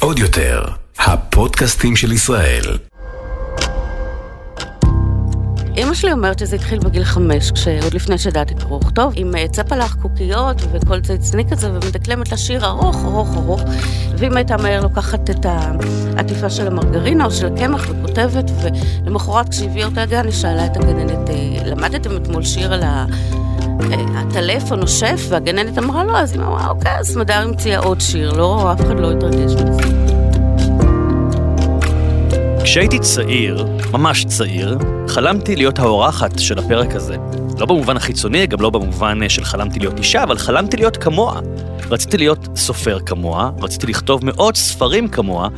עוד יותר, הפודקאסטים של ישראל. אמא שלי אומרת שזה התחיל בגיל חמש, כשעוד לפני שידעתי קרוא וכתוב, עם אה, צפלח, קוקיות וכל צייצני כזה, ומדקלמת לה ארוך, ארוך, ארוך, ואמא הייתה מהר לוקחת את העטיפה של המרגרינה או של הקמח וכותבת, ולמחרת כשהביאה אותה הגן, היא שאלה את הגננת, אה, למדתם אתמול שיר על ה... אה, הטלף או נושף, והגננת אמרה לו, אז היא אמרה, אוקיי, אז מדר המציאה עוד שיר, לא, אף אחד לא התרגש מזה. כשהייתי צעיר, ממש צעיר, חלמתי להיות האורחת של הפרק הזה. לא במובן החיצוני, גם לא במובן אה, של חלמתי להיות אישה, אבל חלמתי להיות כמוה. רציתי להיות סופר כמוה, רציתי לכתוב מאות ספרים כמוה,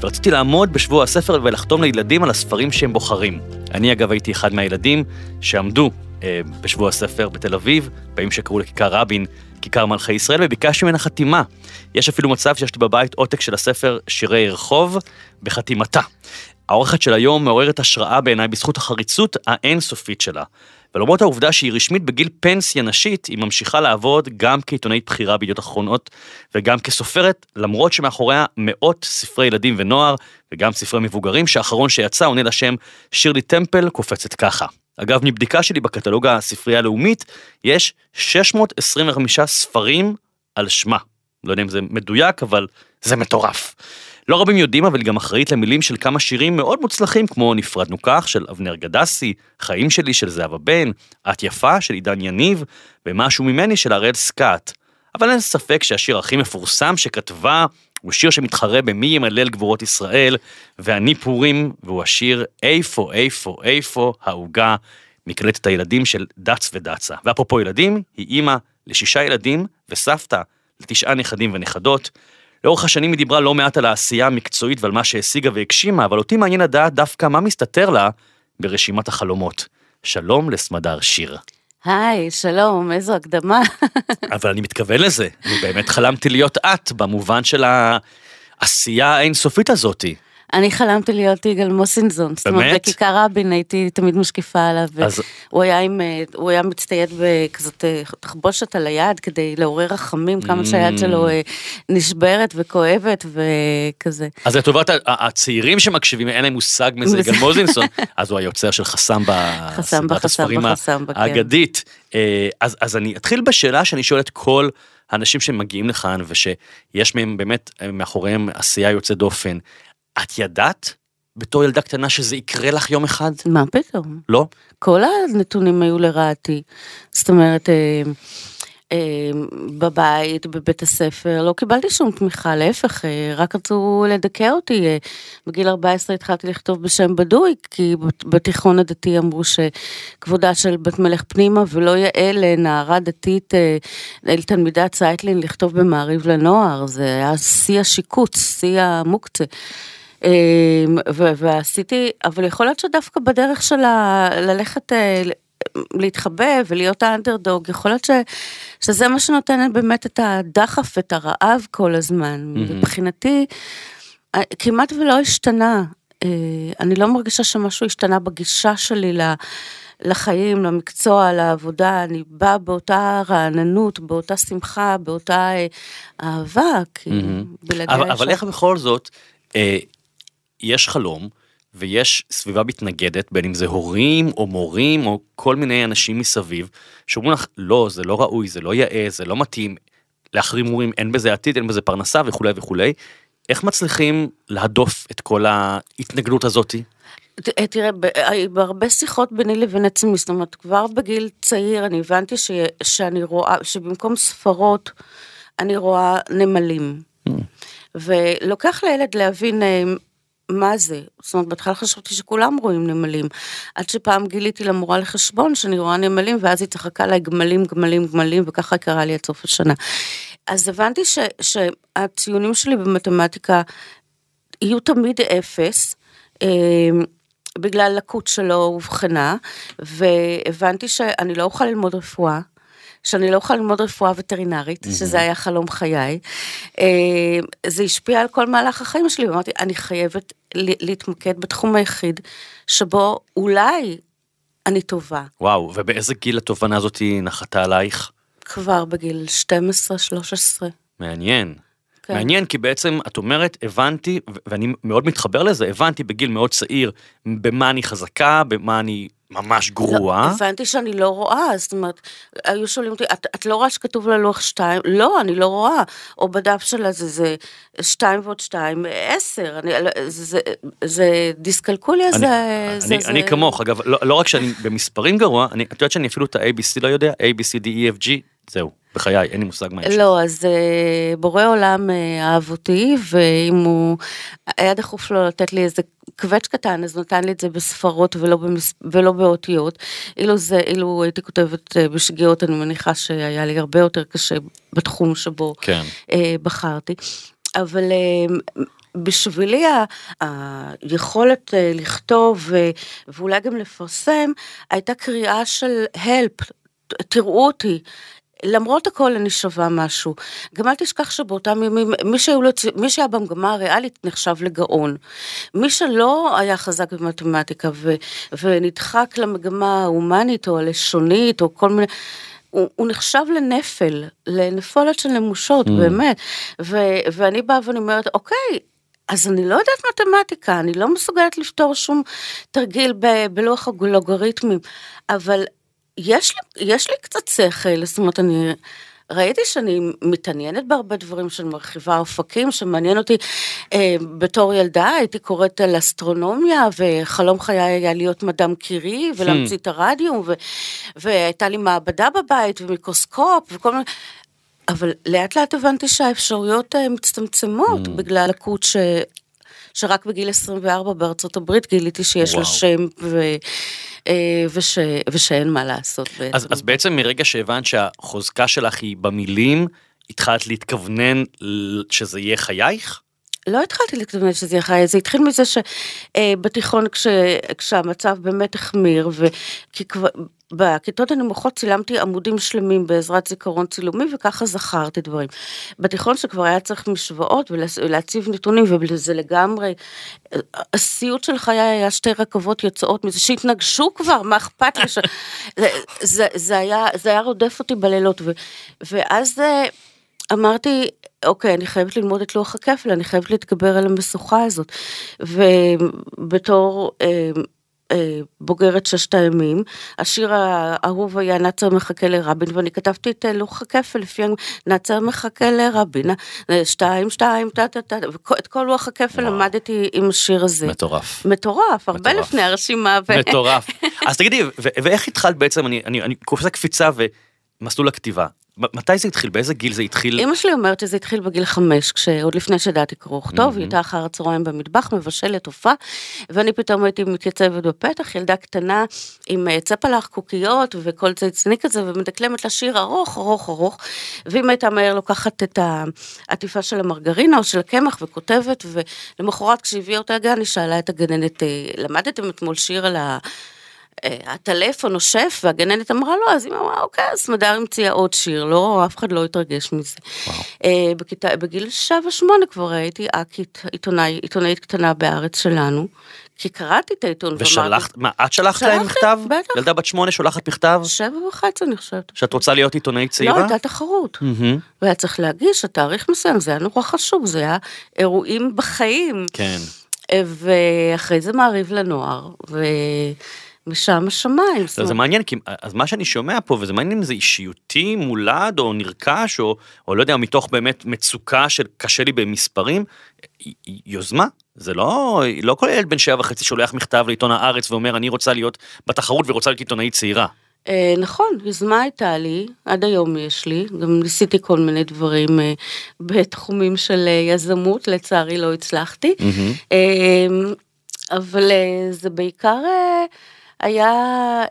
ורציתי לעמוד בשבוע הספר ולחתום לילדים על הספרים שהם בוחרים. אני אגב הייתי אחד מהילדים שעמדו אה, בשבוע הספר בתל אביב, פעמים שקראו לכיכר רבין כיכר מלכי ישראל, וביקשתי ממנה חתימה. יש אפילו מצב שיש לי בבית עותק של הספר שירי רחוב בחתימתה. העורכת של היום מעוררת השראה בעיניי בזכות החריצות האינסופית שלה. ולמרות העובדה שהיא רשמית בגיל פנסיה נשית, היא ממשיכה לעבוד גם כעיתונאית בכירה בידיעות אחרונות וגם כסופרת, למרות שמאחוריה מאות ספרי ילדים ונוער וגם ספרי מבוגרים, שהאחרון שיצא עונה לשם שירלי טמפל קופצת ככה. אגב, מבדיקה שלי בקטלוג הספרייה הלאומית, יש 625 ספרים על שמה. לא יודע אם זה מדויק, אבל זה מטורף. לא רבים יודעים, אבל גם אחראית למילים של כמה שירים מאוד מוצלחים, כמו נפרדנו כך של אבנר גדסי, חיים שלי של זהבה בן, את יפה של עידן יניב, ומשהו ממני של הראל סקאט. אבל אין ספק שהשיר הכי מפורסם שכתבה הוא שיר שמתחרה במי ימלל גבורות ישראל, ואני פורים, והוא השיר איפה, איפה, איפה העוגה מקלטת הילדים של דץ ודצה. ואפרופו ילדים, היא אימא לשישה ילדים וסבתא לתשעה נכדים ונכדות. לאורך השנים היא דיברה לא מעט על העשייה המקצועית ועל מה שהשיגה והגשימה, אבל אותי מעניין לדעת דווקא מה מסתתר לה ברשימת החלומות. שלום לסמדר שיר. היי, שלום, איזו הקדמה. אבל אני מתכוון לזה, אני באמת חלמתי להיות את, במובן של העשייה האינסופית הזאתי. אני חלמתי להיות יגאל מוסינזון. זאת אומרת, באמת? בכיכר רבין הייתי תמיד משקיפה עליו. אז- הוא היה עם, אה, הוא היה מצטייד בכזאת אה, תחבושת על היד כדי לעורר רחמים, כמה Mm. שהיד שלו אה, נשברת וכואבת וכזה. אז לטובת הצעירים שמקשיבים, אין להם מושג מי זה יגאל מוזינסון, אז הוא היוצר של חסם בסדרת הספרים כן. האגדית. אז אז אני אתחיל בשאלה שאני שואל את כל האנשים שמגיעים לכאן, ושיש מהם באמת מאחוריהם עשייה יוצאת דופן. את ידעת בתור ילדה קטנה שזה יקרה לך יום אחד? מה פתאום? לא? כל הנתונים היו לרעתי. זאת אומרת, אה, אה, בבית, בבית הספר, לא קיבלתי שום תמיכה, להפך, אה, רק רצו לדכא אותי. אה, בגיל 14 התחלתי לכתוב בשם בדוי, כי בת- בתיכון הדתי אמרו שכבודה של בת מלך פנימה ולא יאה לנערה דתית, אה, אל תלמידת צייטלין לכתוב במעריב לנוער, זה היה שיא השיקוץ, שיא המוקצה. אמ, ועשיתי, אבל יכול להיות שדווקא בדרך שלה ללכת, אה, להתחבא ולהיות האנדרדוג, יכול להיות ש, שזה מה שנותן באמת את הדחף, את הרעב כל הזמן. מבחינתי, אה, כמעט ולא השתנה. אה, אני לא מרגישה שמשהו השתנה בגישה שלי ל... לחיים, למקצוע, לעבודה, אני באה באותה רעננות, באותה שמחה, באותה אה, אהבה, כי בלעדיה אבל, אבל אפשר- איך בכל זאת, אה, יש חלום ויש סביבה מתנגדת, בין אם זה הורים או מורים או כל מיני אנשים מסביב, שאומרים לך, לא, זה לא ראוי, זה לא יאה, זה לא מתאים. לאחרים אומרים, אין בזה עתיד, אין בזה פרנסה וכולי וכולי. איך מצליחים להדוף את כל ההתנגדות הזאתי? תראה, אה, בהרבה שיחות ביני לבין עצמי, זאת אומרת, כבר בגיל צעיר אני הבנתי ש, שאני רואה, שבמקום ספרות, אני רואה נמלים. ולוקח לילד להבין אה, מה זה. זאת אומרת, בהתחלה חשבתי שכולם רואים נמלים. עד שפעם גיליתי למורה לחשבון שאני רואה נמלים, ואז היא צחקה עליי גמלים, גמלים, גמלים, וככה קראה לי עד סוף השנה. אז הבנתי ש, שהציונים שלי במתמטיקה יהיו תמיד אפס. אה, בגלל לקות שלא אובחנה, והבנתי שאני לא אוכל ללמוד רפואה. שאני לא אוכל ללמוד רפואה וטרינרית, שזה היה חלום חיי. אה, זה השפיע על כל מהלך החיים שלי, ואמרתי, אני חייבת להתמקד בתחום היחיד, שבו אולי אני טובה. וואו, ובאיזה גיל התובנה הזאתי נחתה עלייך? כבר בגיל 12-13. מעניין. כן. מעניין כי בעצם את אומרת הבנתי ואני מאוד מתחבר לזה הבנתי בגיל מאוד צעיר במה אני חזקה במה אני ממש גרועה. לא, הבנתי שאני לא רואה, זאת אומרת, היו שואלים אותי, את, את לא רואה שכתוב על לוח שתיים? לא, אני לא רואה. או בדף שלה זה, זה שתיים ועוד שתיים, עשר. אני, זה, זה, זה דיסקלקוליה, אני, זה, אני, זה, אני, זה... אני כמוך אגב לא, לא רק שאני במספרים גרוע אני את יודעת שאני אפילו את ה-ABC לא יודע A, B, C, D, E, F, G זהו בחיי אין לי מושג מה יש. לא, אז אה, בורא עולם אה, אהב אותי, ואם הוא היה דחוף לו לתת לי איזה קווץ' קטן, אז נתן לי את זה בספרות ולא, במס, ולא באותיות. אילו זה, אילו הייתי כותבת אה, בשגיאות, אני מניחה שהיה לי הרבה יותר קשה בתחום שבו כן. בחרתי. אבל בשבילי היכולת לכתוב ואולי גם לפרסם, הייתה קריאה של help, תראו אותי. למרות הכל אני שווה משהו. גם אל תשכח שבאותם ימים, מי, שהיו מי שהיה במגמה הריאלית נחשב לגאון. מי שלא היה חזק במתמטיקה ו, ונדחק למגמה ההומנית או הלשונית או כל מיני... הוא, הוא נחשב לנפל, לנפולת של נמושות, mm. באמת. ו, ואני באה ואני אומרת, אוקיי, אז אני לא יודעת מתמטיקה, אני לא מסוגלת לפתור שום תרגיל בלוח הלוגריתמים, אבל יש לי, יש לי קצת שכל, זאת אומרת, אני ראיתי שאני מתעניינת בהרבה דברים של מרחיבה אופקים, שמעניין אותי, אה, בתור ילדה הייתי קוראת על אסטרונומיה, וחלום חיי היה להיות מדאם קירי, ולהמציא את הרדיום, ו, והייתה לי מעבדה בבית, ומיקרוסקופ, וכל מיני... אבל לאט לאט הבנתי שהאפשרויות אה, מצטמצמות mm. בגלל לקות ש... שרק בגיל 24 בארצות הברית גיליתי שיש וואו. לה שם ו... אה, וש... ושאין מה לעשות. בעצם. אז, אז בעצם מרגע שהבנת שהחוזקה שלך היא במילים התחלת להתכוונן שזה יהיה חייך? לא התחלתי להתכוון שזה יהיה חיי, זה התחיל מזה שבתיכון כש, כשהמצב באמת החמיר, וכי כבר... בכיתות הנמוכות צילמתי עמודים שלמים בעזרת זיכרון צילומי וככה זכרתי דברים. בתיכון שכבר היה צריך משוואות ולהציב נתונים וזה לגמרי, הסיוט של חיי היה שתי רכבות יוצאות מזה שהתנגשו כבר, מה אכפת לי? זה, זה, זה, היה, זה היה רודף אותי בלילות ו, ואז אה, אמרתי, אוקיי, אני חייבת ללמוד את לוח הכפל, אני חייבת להתגבר על המשוכה הזאת. ובתור אה, אה, בוגרת ששת הימים, השיר האהוב היה נאצר מחכה לרבין, ואני כתבתי את אה, לוח הכפל לפי נאצר מחכה לרבין, אה, שתיים, שתיים, טה טה טה, ואת כל לוח הכפל וואו. למדתי עם השיר הזה. מטורף. מטורף, הרבה מטורף. לפני הרשימה. ו- מטורף. אז תגידי, ואיך התחלת בעצם, אני, אני, אני קופצה קפיצה ומסלול הכתיבה. מתי זה התחיל? באיזה גיל זה התחיל? אמא שלי אומרת שזה התחיל בגיל חמש, כשעוד לפני שידעתי קרוא וכתוב, היא הייתה אחר הצהריים במטבח, מבשלת עופה, ואני פתאום הייתי מתייצבת בפתח, ילדה קטנה עם אה, צפלח, קוקיות וכל צייצני כזה, ומדקלמת לה שיר ארוך, ארוך, ארוך, ואמא הייתה מהר לוקחת את העטיפה של המרגרינה או של הקמח וכותבת, ולמחרת כשהביאה אותה הגן, היא שאלה את הגננת, אה, למדתם אתמול שיר על ה... אה, הטלפון נושף, והגננת אמרה לו, אז היא אמרה, אוקיי, אז סמדר המציאה עוד שיר, לא, אף אחד לא התרגש מזה. אה, בכיתה, בגיל שבע, שמונה כבר הייתי אקית, עיתונאי, עיתונאית קטנה בארץ שלנו, כי קראתי את העיתון. ושלחת, מה, את שלחת להם מכתב? בטח. ילדה בת שמונה שולחת מכתב? שבע וחצי אני חושבת. שאת רוצה להיות עיתונאית לא, צעירה? הייתה תחרות. והיה צריך להגיש, התאריך מסוים, זה היה נורא חשוב, זה היה אירועים בחיים. כן. אה, ואחרי זה מעריב לנוער, ומשם השמיים. זאת לא, זה אומרת, מעניין, כי אז מה שאני שומע פה, וזה מעניין אם זה אישיותי מולד או נרכש, או, או לא יודע, מתוך באמת מצוקה של קשה לי במספרים, יוזמה. זה לא, לא כל ילד בן שבע וחצי שולח מכתב לעיתון הארץ ואומר אני רוצה להיות בתחרות ורוצה להיות עיתונאית צעירה. אה, נכון, יוזמה הייתה לי, עד היום יש לי, גם ניסיתי כל מיני דברים אה, בתחומים של אה, יזמות, לצערי לא הצלחתי, אבל זה בעיקר היה,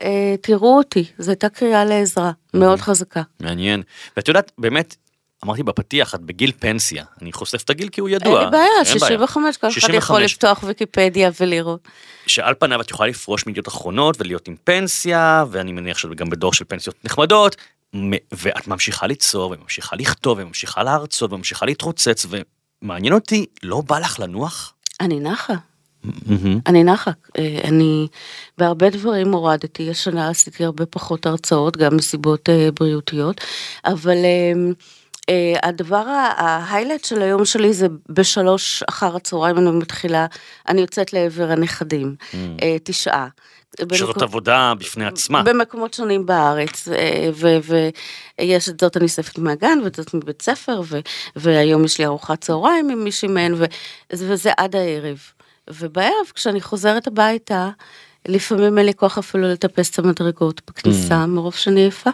אה, תראו אותי, זו הייתה קריאה לעזרה, מאוד חזקה. מעניין. ואת יודעת, באמת, אמרתי בפתיח, את בגיל פנסיה. אני חושף את הגיל כי הוא אין ידוע. לי בעיה, אין 65, כל אחד 65. יכול לפתוח ויקיפדיה ולראות. שעל פניו את יכולה לפרוש מידיעות אחרונות ולהיות עם פנסיה, ואני מניח שאת גם בדור של פנסיות נחמדות, ואת ממשיכה ליצור, וממשיכה לכתוב, וממשיכה להרצות, וממשיכה להתרוצץ, ומעניין אותי, לא בא לך לנוח? אני נחה. אני נחה, אה, אני בהרבה דברים הורדתי, השנה עשיתי הרבה פחות הרצאות, גם מסיבות אה, בריאותיות, אבל אה, אה, הדבר, ההיילייט של היום שלי זה בשלוש אחר הצהריים אני מתחילה, אני יוצאת לעבר הנכדים, אה, תשעה. שזאת במקום- עבודה בפני עצמה. במקומות שונים בארץ, ויש את זאת אני אוספת מהגן ואת זאת מבית ספר, ו- והיום יש לי ארוחת צהריים עם מישהי מהן, ו- וזה עד הערב. ובערב, כשאני חוזרת הביתה, לפעמים אין לי כוח אפילו לטפס את המדרגות בכניסה, מרוב שאני עייפה,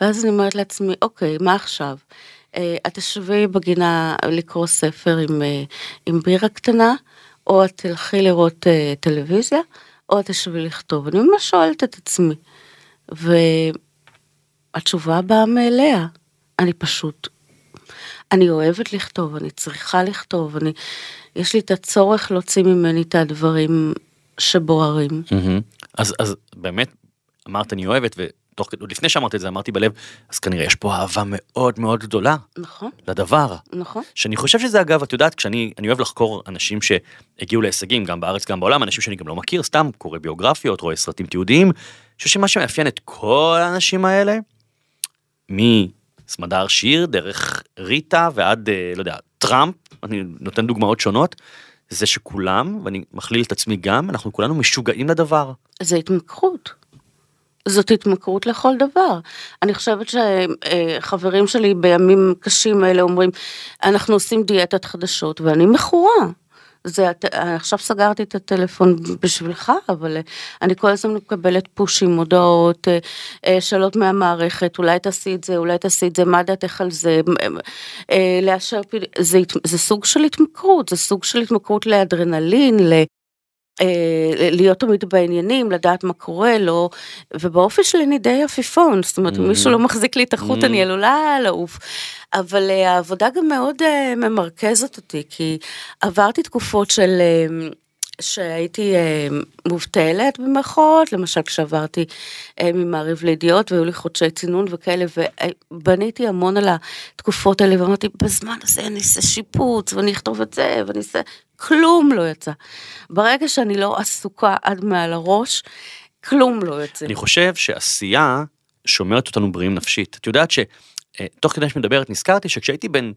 ואז אני אומרת לעצמי, אוקיי, מה עכשיו? אה, את תשבי בגינה לקרוא ספר עם, אה, עם בירה קטנה, או את תלכי לראות אה, טלוויזיה, או את תשבי לכתוב. אני ממש שואלת את עצמי. והתשובה באה מאליה. אני פשוט, אני אוהבת לכתוב, אני צריכה לכתוב, אני, יש לי את הצורך להוציא ממני את הדברים שבוערים. מהמם. אז אז באמת אמרת אני אוהבת ותוך כדי לפני שאמרת את זה אמרתי בלב אז כנראה יש פה אהבה מאוד מאוד גדולה נכון, לדבר. נכון. שאני חושב שזה אגב את יודעת כשאני אני אוהב לחקור אנשים שהגיעו להישגים גם בארץ גם בעולם אנשים שאני גם לא מכיר סתם קורא ביוגרפיות רואה סרטים תיעודיים. אני חושב שמה שמאפיין את כל האנשים האלה מסמדר שיר דרך ריטה ועד אה, לא יודע טראמפ אני נותן דוגמאות שונות. זה שכולם ואני מכליל את עצמי גם אנחנו כולנו משוגעים לדבר. זה התמכרות. זאת התמכרות לכל דבר. אני חושבת שחברים שלי בימים קשים האלה אומרים, אנחנו עושים דיאטת חדשות, ואני מכורה. זה, את- עכשיו סגרתי את הטלפון בשבילך, אבל אה, אני כל הזמן מקבלת פושים, הודעות, אה, אה, שאלות מהמערכת, אולי תעשי את זה, אולי תעשי את זה, מה דעתך על זה, אה, אה, לאשר, זה, זה סוג של התמכרות, זה סוג של התמכרות לאדרנלין, ל... אה, להיות תמיד בעניינים, לדעת מה קורה לו, ובאופי שלי אני די עפיפון, זאת אומרת, אם מישהו לא מחזיק לי את החוט, אני עלולה לעוף. אבל אה, העבודה גם מאוד אה, ממרכזת אותי, כי עברתי תקופות של... אה, שהייתי אה, מובטלת במרכאות, למשל כשעברתי אה, ממעריב לידיעות והיו לי חודשי צינון וכאלה, ובניתי המון על התקופות האלה ואמרתי, בזמן הזה אני אעשה שיפוץ ואני אכתוב את זה ואני אעשה, כלום לא יצא. ברגע שאני לא עסוקה עד מעל הראש, כלום לא יוצא. אני חושב שעשייה שומרת אותנו בריאים נפשית. את יודעת שתוך כדי שאת מדברת נזכרתי שכשהייתי בן,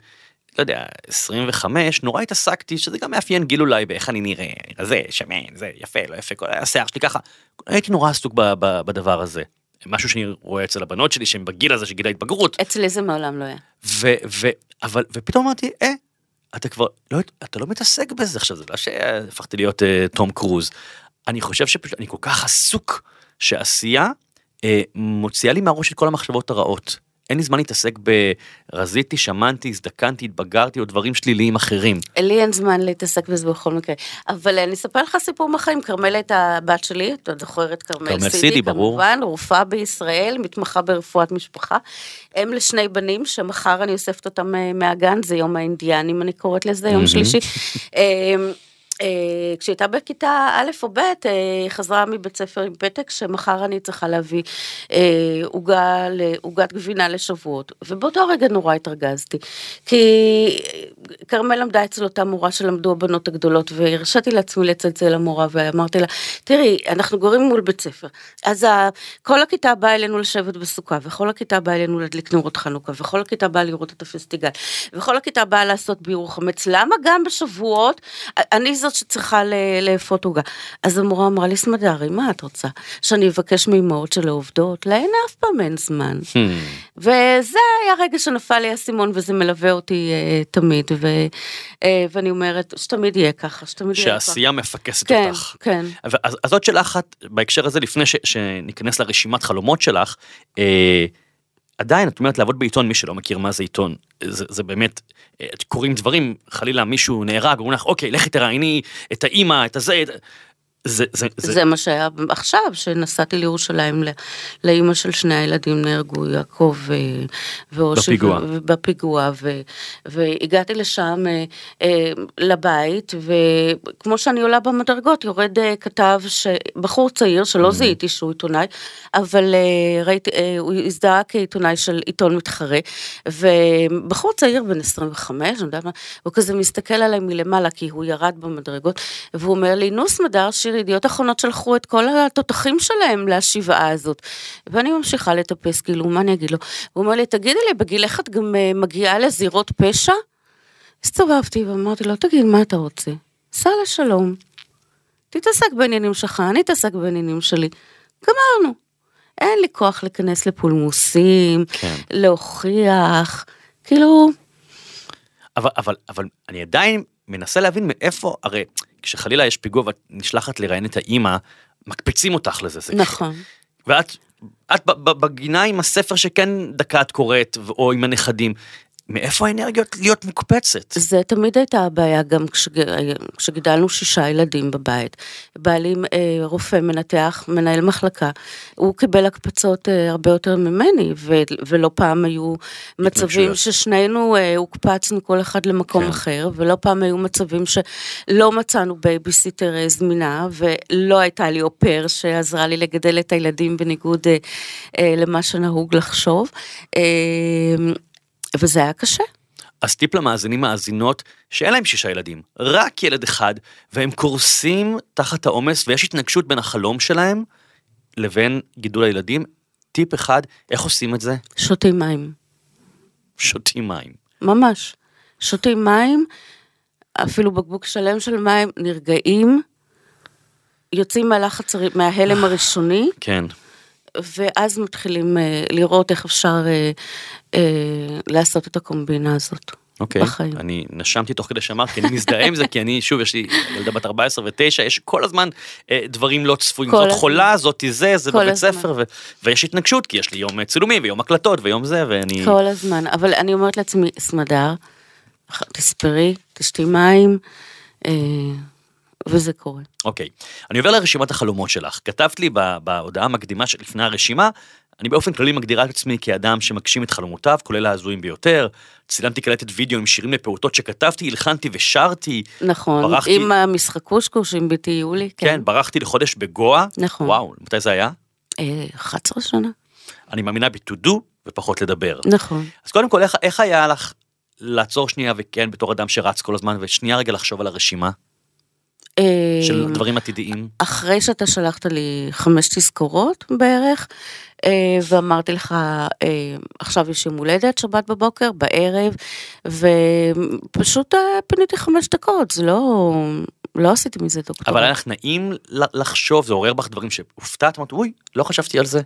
לא יודע, 25, נורא התעסקתי, שזה גם מאפיין גיל אולי באיך אני נראה, זה, שמן, זה, יפה, לא יפה, כל השיער שלי ככה. הייתי נורא עסוק ב- ב- בדבר הזה. משהו שאני רואה אצל הבנות שלי שהן בגיל הזה של גיל ההתבגרות, אצלי זה מעולם לא היה. ו, ו, אבל, ופתאום אמרתי, אה, אתה כבר, לא, אתה לא מתעסק בזה עכשיו, זה לא שהפכתי להיות אה, תום קרוז. אני חושב שפשוט, אני כל כך עסוק שעשייה אה, מוציאה לי מהראש את כל המחשבות הרעות. אין לי זמן להתעסק ברזיתי, שמנתי, הזדקנתי, התבגרתי או דברים שליליים אחרים. לי אין זמן להתעסק בזה בכל מקרה. אבל אני אספר לך סיפור מהחיים, כרמל הייתה הבת שלי, אתה זוכר את כרמל כרמל סידי, סידי, ברור. כמובן, רופאה בישראל, מתמחה ברפואת משפחה. אם לשני בנים, שמחר אני אוספת אותם אה, מהגן, זה יום האינדיאנים, אני קוראת לזה, יום שלישי. אה, אה, כשהיא הייתה בכיתה א' או ב', אה, חזרה מבית ספר עם פתק שמחר אני צריכה להביא אה, עוגת גבינה לשבועות. ובאותו רגע נורא התרגזתי. כי כרמל למדה אצל אותה מורה שלמדו הבנות הגדולות, והרשיתי לעצמי לצלצל למורה, ואמרתי לה, תראי, אנחנו גרים מול בית ספר. אז כל הכיתה באה אלינו לשבת בסוכה, וכל הכיתה באה אלינו להדליק נורות חנוכה, וכל הכיתה באה לראות את הפסטיגל, וכל הכיתה באה לעשות ביעור חמץ. למה גם בשבועות אני זאת שצריכה לאפות עוגה? אז המורה אמרה לי, סמדרי, מה את רוצה? שאני אבקש מאמהות של העובדות? להן אף פעם אין זמן. וזה היה רגע שנפל לי האסימון וזה מלווה אותי אה, תמיד, ו, אה, ואני אומרת שתמיד יהיה ככה, שתמיד יהיה ככה. שהעשייה מפקסת כן, אותך. כן. ו- אז, אז עוד שאלה אחת בהקשר הזה לפני ש, שניכנס לרשימת חלומות שלך. אה, עדיין את אומרת לעבוד בעיתון מי שלא מכיר מה זה עיתון זה, זה באמת אה, קורים דברים חלילה מישהו נהרג אומרים לך אוקיי לכי תראייני את האימא את הזה. את... זה, זה, זה, זה מה שהיה עכשיו, שנסעתי לירושלים, לאימא של שני הילדים נהרגו, יעקב ו- ואושי. בפיגוע. ו- בפיגוע, ו- והגעתי לשם אה, אה, לבית, וכמו שאני עולה במדרגות, יורד אה, כתב, ש- בחור צעיר, שלא זיהיתי שהוא עיתונאי, אבל אה, ראיתי, אה, הוא הזדהה כעיתונאי של עיתון מתחרה, ובחור צעיר בן 25, אני יודעת מה, הוא כזה מסתכל עליי מלמעלה, כי הוא ירד במדרגות, והוא אומר לי, נו סמדר, שיר שידיעות אחרונות שלחו את כל התותחים שלהם לשבעה הזאת. ואני ממשיכה לטפס, כאילו, מה אני אגיד לו? הוא אומר לי, תגידי לי, בגילך את גם אה, מגיעה לזירות פשע? הסתובבתי ואמרתי לו, תגיד, מה אתה רוצה? סע לשלום. תתעסק בעניינים שלך, אני אתעסק בעניינים שלי. גמרנו. אין לי כוח להיכנס לפולמוסים, כן. להוכיח, כאילו, אבל, אבל, אבל אני עדיין מנסה להבין מאיפה, הרי כשחלילה יש פיגוע ואת נשלחת לראיין את האימא, מקפיצים אותך לזה. זה נכון. ואת את בגינה עם הספר שכן דקה את קוראת, או עם הנכדים. מאיפה האנרגיות להיות מוקפצת? זה תמיד הייתה הבעיה גם כשג... כשגידלנו שישה ילדים בבית. בעלי אה, רופא, מנתח, מנהל מחלקה, הוא קיבל הקפצות אה, הרבה יותר ממני, ו... ולא פעם היו מצבים. ששנינו אה, הוקפצנו כל אחד למקום כן. אחר, ולא פעם היו מצבים שלא מצאנו בייביסיטר אה, זמינה, ולא הייתה לי au pair שעזרה לי לגדל את הילדים בניגוד אה, אה, למה שנהוג לחשוב. אה, וזה היה קשה. אז טיפ למאזינים מאזינות שאין להם שישה ילדים, רק ילד אחד, והם קורסים תחת העומס ויש התנגשות בין החלום שלהם לבין גידול הילדים. טיפ אחד, איך עושים את זה? שותים מים. שותים מים. ממש. שותים מים, אפילו בקבוק שלם של מים, נרגעים, יוצאים מהלחץ, מההלם הראשוני, כן. ואז מתחילים אה, לראות איך אפשר אה, אה, לעשות את הקומבינה הזאת. אוקיי, בחיים. אני נשמתי תוך כדי שאמרת, כי אני מזדהה עם זה, כי אני, שוב, יש לי ילדה בת 14 ו-9, יש כל הזמן אה, דברים לא צפויים. זאת הזמן. חולה, זאתי זה, זה בבית הזמן. ספר, ו- ויש התנגשות, כי יש לי יום צילומים ויום הקלטות ויום זה, ואני... כל הזמן, אבל אני אומרת לעצמי, סמדר, תספרי, תשתי מים, אה, וזה קורה. אוקיי, אני עובר לרשימת החלומות שלך. כתבת לי בהודעה המקדימה שלפני הרשימה, אני באופן כללי מגדירה את עצמי כאדם שמגשים את חלומותיו, כולל ההזויים ביותר. צילמתי קלטת וידאו עם שירים לפעוטות שכתבתי, הלחנתי ושרתי. נכון, ברחתי- עם המשחקושקוש, עם ביתי יולי, כן, כן. ברחתי לחודש בגואה. נכון. וואו, מתי זה היה? אה, 11 שנה, אני מאמינה ב-to do ופחות לדבר. נכון. אז קודם כל, איך, איך היה לך לעצור שנייה וכן, בתור אדם שרץ כל הזמן, ושנייה רגע לחשוב על הרשימה אה, של דברים עתידיים? אחרי שאתה שלחת לי חמש תזכורות בערך, אה, ואמרתי לך, אה, עכשיו יש יום הולדת, שבת בבוקר, בערב, ופשוט אה, פיניתי חמש דקות, זה לא, לא עשיתי מזה דוקטורט. אבל היה לך נעים לחשוב, זה עורר בך דברים שהופתעת, אמרת, אוי, לא חשבתי על זה.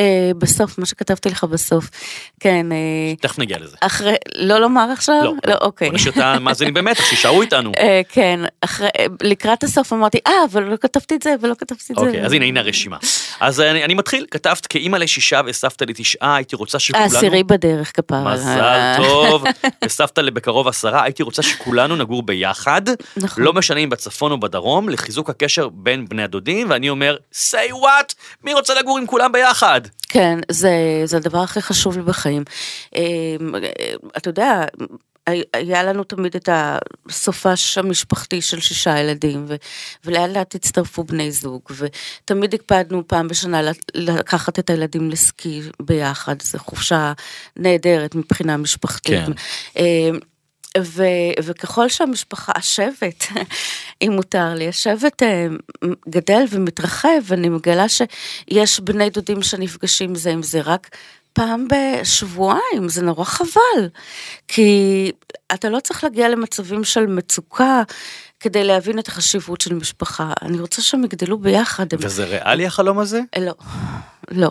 אה, בסוף, מה שכתבתי לך בסוף, כן, אה, תכף נגיע לזה. אחרי, לא לומר עכשיו? לא, לא, אוקיי. בוא נשאיר את המאזינים במתח, שישארו איתנו. אה, כן, אחרי, אה, לקראת הסוף אמרתי, אה, אבל לא כתבתי את זה, ולא כתבתי את זה. אוקיי, אז הנה, הנה הרשימה. אז אני, אני מתחיל, כתבת כאימא לשישה וסבתא לתשעה, הייתי רוצה שכולנו... העשירי בדרך כפרה. מזל טוב, וסבתא לבקרוב עשרה, הייתי רוצה שכולנו נגור ביחד, נכון. לא משנה אם בצפון או בדרום, לחיזוק הקשר בין בני הדודים, ואני אומר, say what? מי רוצה לגור עם כולם ביחד? כן, זה, זה הדבר הכי חשוב לי בחיים. אה, אתה יודע, היה לנו תמיד את הסופש המשפחתי של שישה ילדים, ו- ולאט לאט הצטרפו בני זוג, ותמיד הקפדנו פעם בשנה לקחת את הילדים לסקי ביחד, זו חופשה נהדרת מבחינה משפחתית. כן. אה, ו, וככל שהמשפחה, השבט, אם מותר לי, השבט אה, גדל ומתרחב, ואני מגלה שיש בני דודים שנפגשים זה עם זה רק פעם בשבועיים, זה נורא חבל. כי אתה לא צריך להגיע למצבים של מצוקה כדי להבין את החשיבות של משפחה. אני רוצה שהם יגדלו ביחד. הם... וזה ריאלי החלום הזה? לא, לא.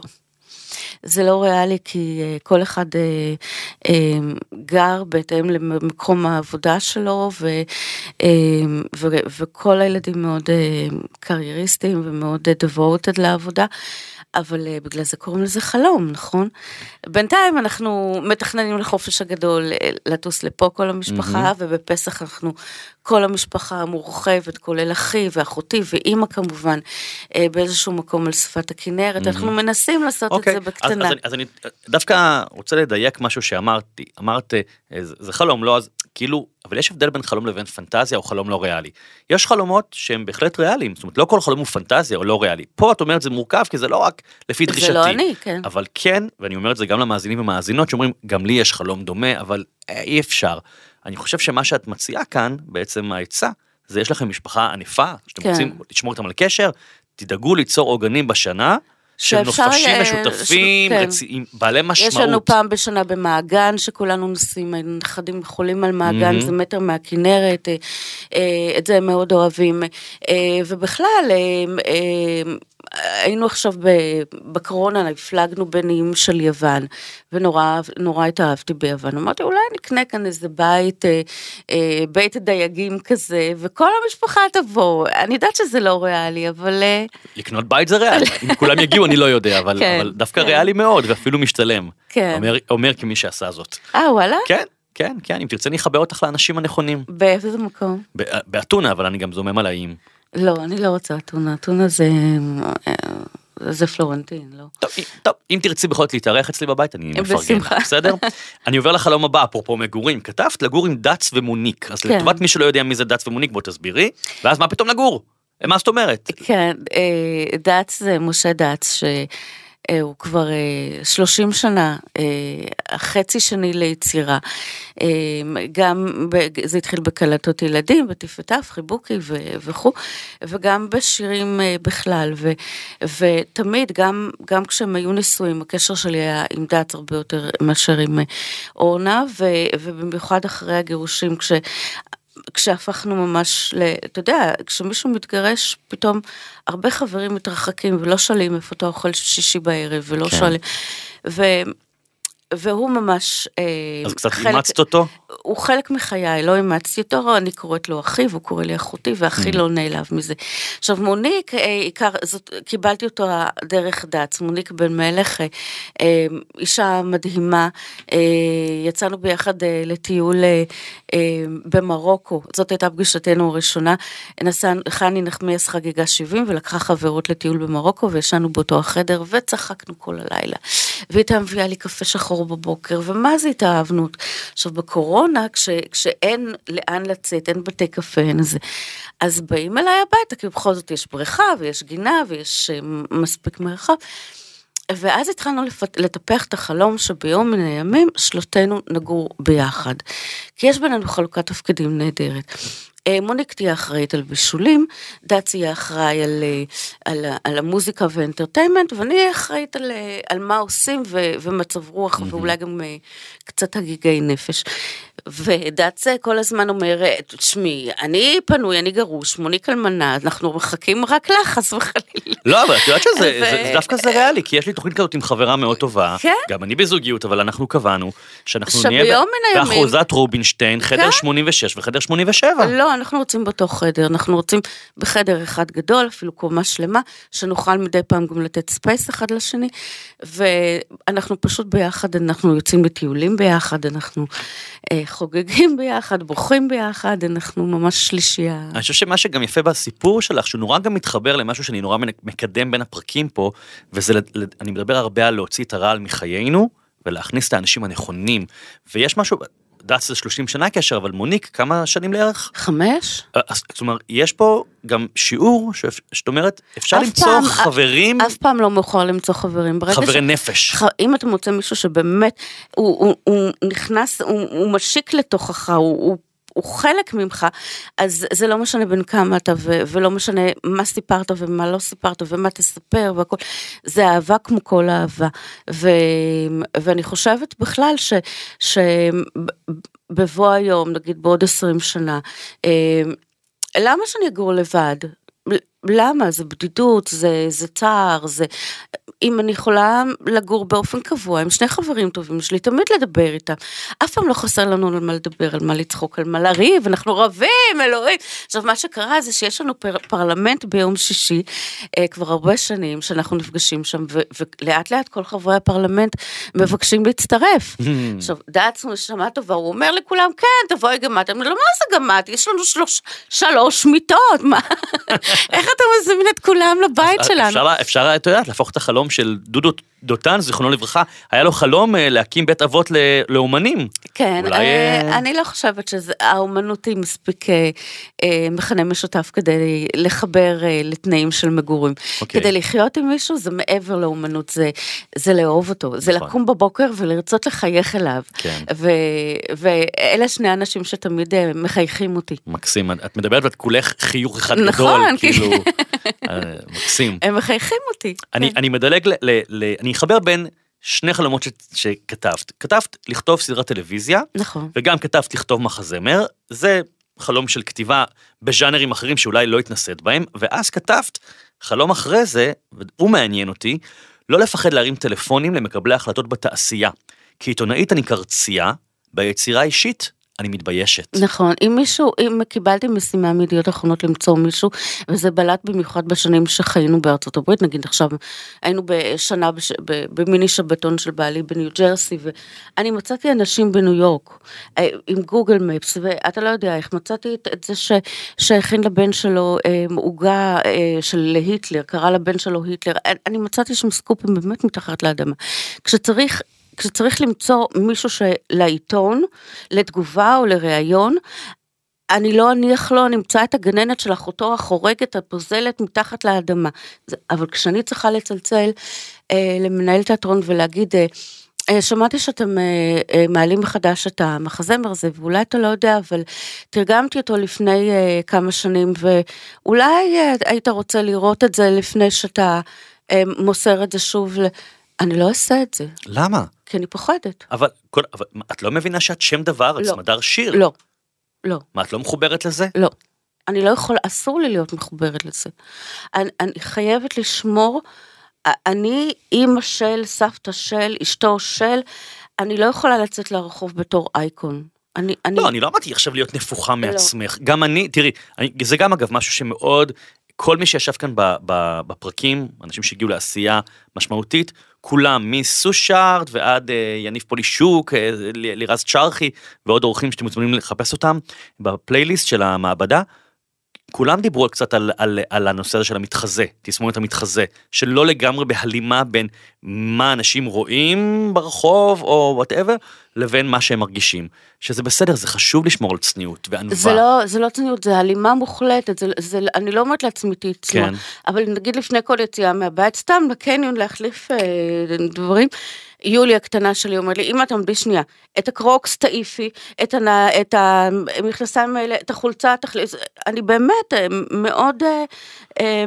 זה לא ריאלי כי אה, כל אחד אה, אה, גר בהתאם למקום העבודה שלו ו, ו, וכל הילדים מאוד קרייריסטים ומאוד devoted לעבודה. אבל אה, בגלל זה קוראים לזה חלום, נכון? בינתיים אנחנו מתכננים לחופש הגדול אה, לטוס לפה כל המשפחה, mm-hmm. ובפסח אנחנו, כל המשפחה המורחבת, כולל אחי ואחותי ואימא כמובן, אה, באיזשהו מקום על שפת הכנרת, mm-hmm. אנחנו מנסים לעשות אוקיי, את זה בקטנה. אז, אז, אני, אז אני דווקא רוצה לדייק משהו שאמרתי, אמרת, זה, זה חלום, לא, אז כאילו, אבל יש הבדל בין חלום לבין פנטזיה או חלום לא ריאלי. יש חלומות שהם בהחלט ריאליים, זאת אומרת, לא כל חלום הוא פנטזיה או לא ריאלי. פה את אומרת זה מורכב, כי זה לא רק לפי דרישתי. זה לא אני, כן. אבל כן, ואני אומר את זה גם למאזינים ומאזינות שאומרים, גם לי יש חלום דומה, אבל אה, אי אפשר. אני חושב שמה שאת מציעה כאן, בעצם העצה, זה יש לכם משפחה ענפה, שאתם כן. רוצים לשמור איתם על קשר, תדאגו ליצור עוגנים בשנה, שאפשר, נופשים אה, משותפים, ש- כן. רצי- בעלי משמעות. יש לנו פעם בשנה במעגן שכולנו נוסעים, נכדים חולים על מעגן, מהמם. זה מטר מהכנרת, אה, אה, את זה הם מאוד אוהבים. ובכלל, היינו עכשיו בקורונה, הפלגנו בין איים של יוון, ונורא נורא התאהבתי ביוון. אמרתי, אולי נקנה כאן איזה בית, אה, אה, בית דייגים כזה, וכל המשפחה תבוא. אני יודעת שזה לא ריאלי, אבל... אה, לקנות בית זה ריאלי, אם כולם יגיעו אני לא יודע, אבל, כן, אבל דווקא כן. ריאלי מאוד ואפילו משתלם. כן. אומר, אומר כמי שעשה זאת. אה, וואלה? כן, כן, כן, אם תרצה אני אחבר אותך לאנשים הנכונים. באיזה מקום? באתונה, אבל אני גם זומם על האיים. לא, אני לא רוצה אתונה, אתונה זה... אה, זה פלורנטין, לא. טוב, טוב, אם תרצי בכל זאת להתארח אצלי בבית, אני מפרגן, בשמחה. בסדר? אני עובר לחלום הבא, אפרופו מגורים. כתבת לגור עם דץ ומוניק, אז כן. לטובת מי שלא יודע מי זה דץ ומוניק, בוא תסבירי, ואז מה פתאום לגור? מה זאת אומרת? כן, אה, דץ זה משה דץ, שהוא כבר אה, 30 שנה, אה, החצי שני ליצירה. אה, גם, זה התחיל בקלטות ילדים, בטיפטף, חיבוקי וכו', וגם בשירים אה, בכלל. ו, ותמיד, גם, גם כשהם היו נשואים, הקשר שלי היה עם דץ הרבה יותר מאשר עם אה, אורנה, ו, ובמיוחד אחרי הגירושים, כש... כשהפכנו ממש ל... אתה יודע, כשמישהו מתגרש, פתאום הרבה חברים מתרחקים ולא שואלים איפה אתה אוכל שישי בערב, ולא כן. שואלים... ו... והוא ממש... אה, אז קצת חלק- אימצת אותו? הוא חלק מחיי, לא אימצתי אותו, אני קוראת לו אחי, והוא קורא לי אחותי, ואחי Mm. לא נעלב מזה. עכשיו, מוניק, אה, עיקר, זאת, קיבלתי אותו דרך דץ, מוניק בן מלך, אה, אישה מדהימה, יצאנו ביחד לטיול במרוקו, זאת הייתה פגישתנו הראשונה, נסע, חני נחמיאס חגיגה 70 ולקחה חברות לטיול במרוקו, וישנו באותו החדר, וצחקנו כל הלילה. והיא הייתה מביאה לי קפה שחור בבוקר, ומה זה התאהבנות. עכשיו, בקורונה, כש, כשאין לאן לצאת, אין בתי קפה, אין איזה, אז באים אליי הביתה, כי בכל זאת יש בריכה, ויש גינה, ויש אה, מספיק מרחב. ואז התחלנו לפת... לטפח את החלום שביום מן הימים שלושתנו נגור ביחד. כי יש בינינו חלוקת תפקידים נהדרת. אה, מוניק תהיה אחראית על בישולים, דץ יהיה אחראי על, אה, על, על המוזיקה ואנטרטיימנט, ואני אהיה אחראית על, אה, על מה עושים ו, ומצב רוח, mm-hmm. ואולי גם קצת הגיגי נפש. ודץ אה, כל הזמן אומרת, תשמעי, אני פנוי, אני גרוש, מוניק אלמנה, אנחנו מחכים רק לך, חס וחלילה. לא, אבל את יודעת שזה, ו- זה, זה דווקא זה ריאלי, כי יש לי תוכנית כזאת עם חברה מאוד טובה, כן? גם אני בזוגיות, אבל אנחנו קבענו, שאנחנו נהיה באחוזת רובינשטיין, חדר כן? 86 וחדר 87. לא, אנחנו רוצים באותו חדר, אנחנו רוצים בחדר אחד גדול, אפילו קומה שלמה, שנוכל מדי פעם גם לתת space אחד לשני, ואנחנו פשוט ביחד, אנחנו יוצאים לטיולים ביחד, אנחנו אה, חוגגים ביחד, בוכים ביחד, אנחנו ממש שלישייה. אני חושב שמה שגם יפה בסיפור שלך, שהוא נורא גם מתחבר למשהו שאני נורא מקדם בין הפרקים פה, וזה, אני מדבר הרבה על להוציא את הרעל מחיינו, ולהכניס את האנשים הנכונים. ויש משהו, דץ זה 30 שנה קשר, אבל מוניק, כמה שנים לערך? חמש? אה, אז, זאת אומרת, יש פה גם שיעור, שאת אומרת, אפשר אף למצוא פעם- חברים, אף פעם לא מאוחר למצוא חברים. חברי ש- נפש. ח- אם אתה מוצא מישהו שבאמת, הוא, הוא, הוא נכנס, הוא, הוא משיק לתוכך, הוא, הוא, הוא חלק ממך, אז זה לא משנה בין כמה אתה, ו, ולא משנה מה סיפרת ומה לא סיפרת ומה תספר והכל, זה אהבה כמו כל אהבה. ו, ואני חושבת בכלל ש... ש בבוא היום, נגיד בעוד 20 שנה, אה, למה שאני אגור לבד? למה? זה בדידות, זה, זה צער, זה... אם אני יכולה לגור באופן קבוע עם שני חברים טובים שלי, תמיד לדבר איתם. אף פעם לא חסר לנו על מה לדבר, על מה לצחוק, על מה לריב, אנחנו רבים, אלוהים. עכשיו, מה שקרה זה שיש לנו פר, פרלמנט ביום שישי, אה, כבר הרבה שנים שאנחנו נפגשים שם, ו, ולאט לאט כל חברי הפרלמנט מבקשים להצטרף. עכשיו, דעצנו נשמה טובה, הוא אומר לכולם, כן, תבואי גם את. אני לו, מה זה גם את? יש לנו שלוש, שלוש מיטות, מה? איך אתה מזמין את כולם לבית שלנו? אפשר, אפשר, את יודעת, להפוך את החלום של דודו דותן, זיכרונו לברכה, היה לו חלום אה, להקים בית אבות לאומנים. כן, אולי, אה, אה, אני לא חושבת שהאומנות היא מספיק מכנה משותף כדי לחבר לתנאים של מגורים. אוקיי. כדי לחיות עם מישהו זה מעבר לאומנות, זה, זה לאהוב אותו, זה נכון. לקום בבוקר ולרצות לחייך אליו. כן. ו, ואלה שני אנשים שתמיד מחייכים אותי. מקסים, את- מדברת ואת כולך חיוך אחד נכון, גדול, כאילו, אה, מקסים. הם מחייכים אותי. אני, כן. אני מדלג, ל, ל, ל, אני אחבר בין שני חלומות ש, שכתבת. כתבת לכתוב סדרת טלוויזיה, נכון. וגם כתבת לכתוב מחזמר, זה חלום של כתיבה בז'אנרים אחרים שאולי לא התנסית בהם, ואז כתבת חלום אחרי זה, והוא מעניין אותי, לא לפחד להרים טלפונים למקבלי החלטות בתעשייה. כעיתונאית אני קרצייה, ביצירה האישית אני מתביישת. נכון, אם מישהו, אם קיבלתי משימה מידיעות אחרונות למצוא מישהו, וזה בלט במיוחד בשנים שחיינו בארצות הברית, נגיד עכשיו היינו בשנה בש, ב, במיני שבתון של בעלי בניו ג'רסי, ואני מצאתי אנשים בניו יורק אה, עם גוגל מפס, ואתה לא יודע איך, מצאתי את, את זה ש, שהכין לבן שלו אה, עוגה אה, של היטלר, קרא לבן שלו היטלר, אני, מצאתי שם סקופים באמת מתחת לאדמה. כשצריך כשצריך למצוא מישהו שלעיתון, לתגובה או לראיון, אני לא אניח לו, נמצא את הגננת של אחותו החורגת, הפוזלת מתחת לאדמה. אבל כשאני צריכה לצלצל אה, למנהל תיאטרון ולהגיד, אה, אה, שמעתי שאתם אה, אה, מעלים מחדש את המחזמר הזה, ואולי אתה לא יודע, אבל תרגמתי אותו לפני אה, כמה שנים, ואולי אה, היית רוצה לראות את זה לפני שאתה אה, מוסר את זה שוב. אני לא אעשה את זה, למה? כי אני פוחדת. אבל, כל, אבל את לא מבינה שאת שם דבר, את לא. סמדר שיר. לא, לא. מה, את לא מחוברת לזה? לא. אני לא יכולה, אסור לי להיות מחוברת לזה. אני, אני חייבת לשמור, אני אימא של, סבתא של, אשתו של, אני לא יכולה לצאת לרחוב בתור אייקון. אני, אני, לא, אני לא אמרתי עכשיו להיות נפוחה מעצמך. גם אני, תראי, אני, זה גם אגב משהו שמאוד, כל מי שישב כאן ב, ב, בפרקים, אנשים שהגיעו לעשייה משמעותית, כולם, מסושארד ועד אה, יניב פולישוק, אה, לירז צ'רכי ועוד אורחים שאתם מוזמנים לחפש אותם בפלייליסט של המעבדה. כולם דיברו קצת על, על, על הנושא הזה של המתחזה, תסמונת המתחזה, שלא לגמרי בהלימה בין מה אנשים רואים ברחוב או whatever, לבין מה שהם מרגישים. שזה בסדר, זה חשוב לשמור על צניעות וענווה. זה לא, זה לא צניעות, זה הלימה מוחלטת, זה, זה, אני לא אומרת לעצמי תצנוע, כן. אבל נגיד לפני כל יציאה מהבית, סתם בקניון להחליף אה, דברים, יולי הקטנה שלי אומרת לי, אמא תעמדי שנייה, את הקרוקס תעיפי, את, הנ... את המכנסיים האלה, את החולצה תחליף, אני באמת אה, מאוד אה, אה,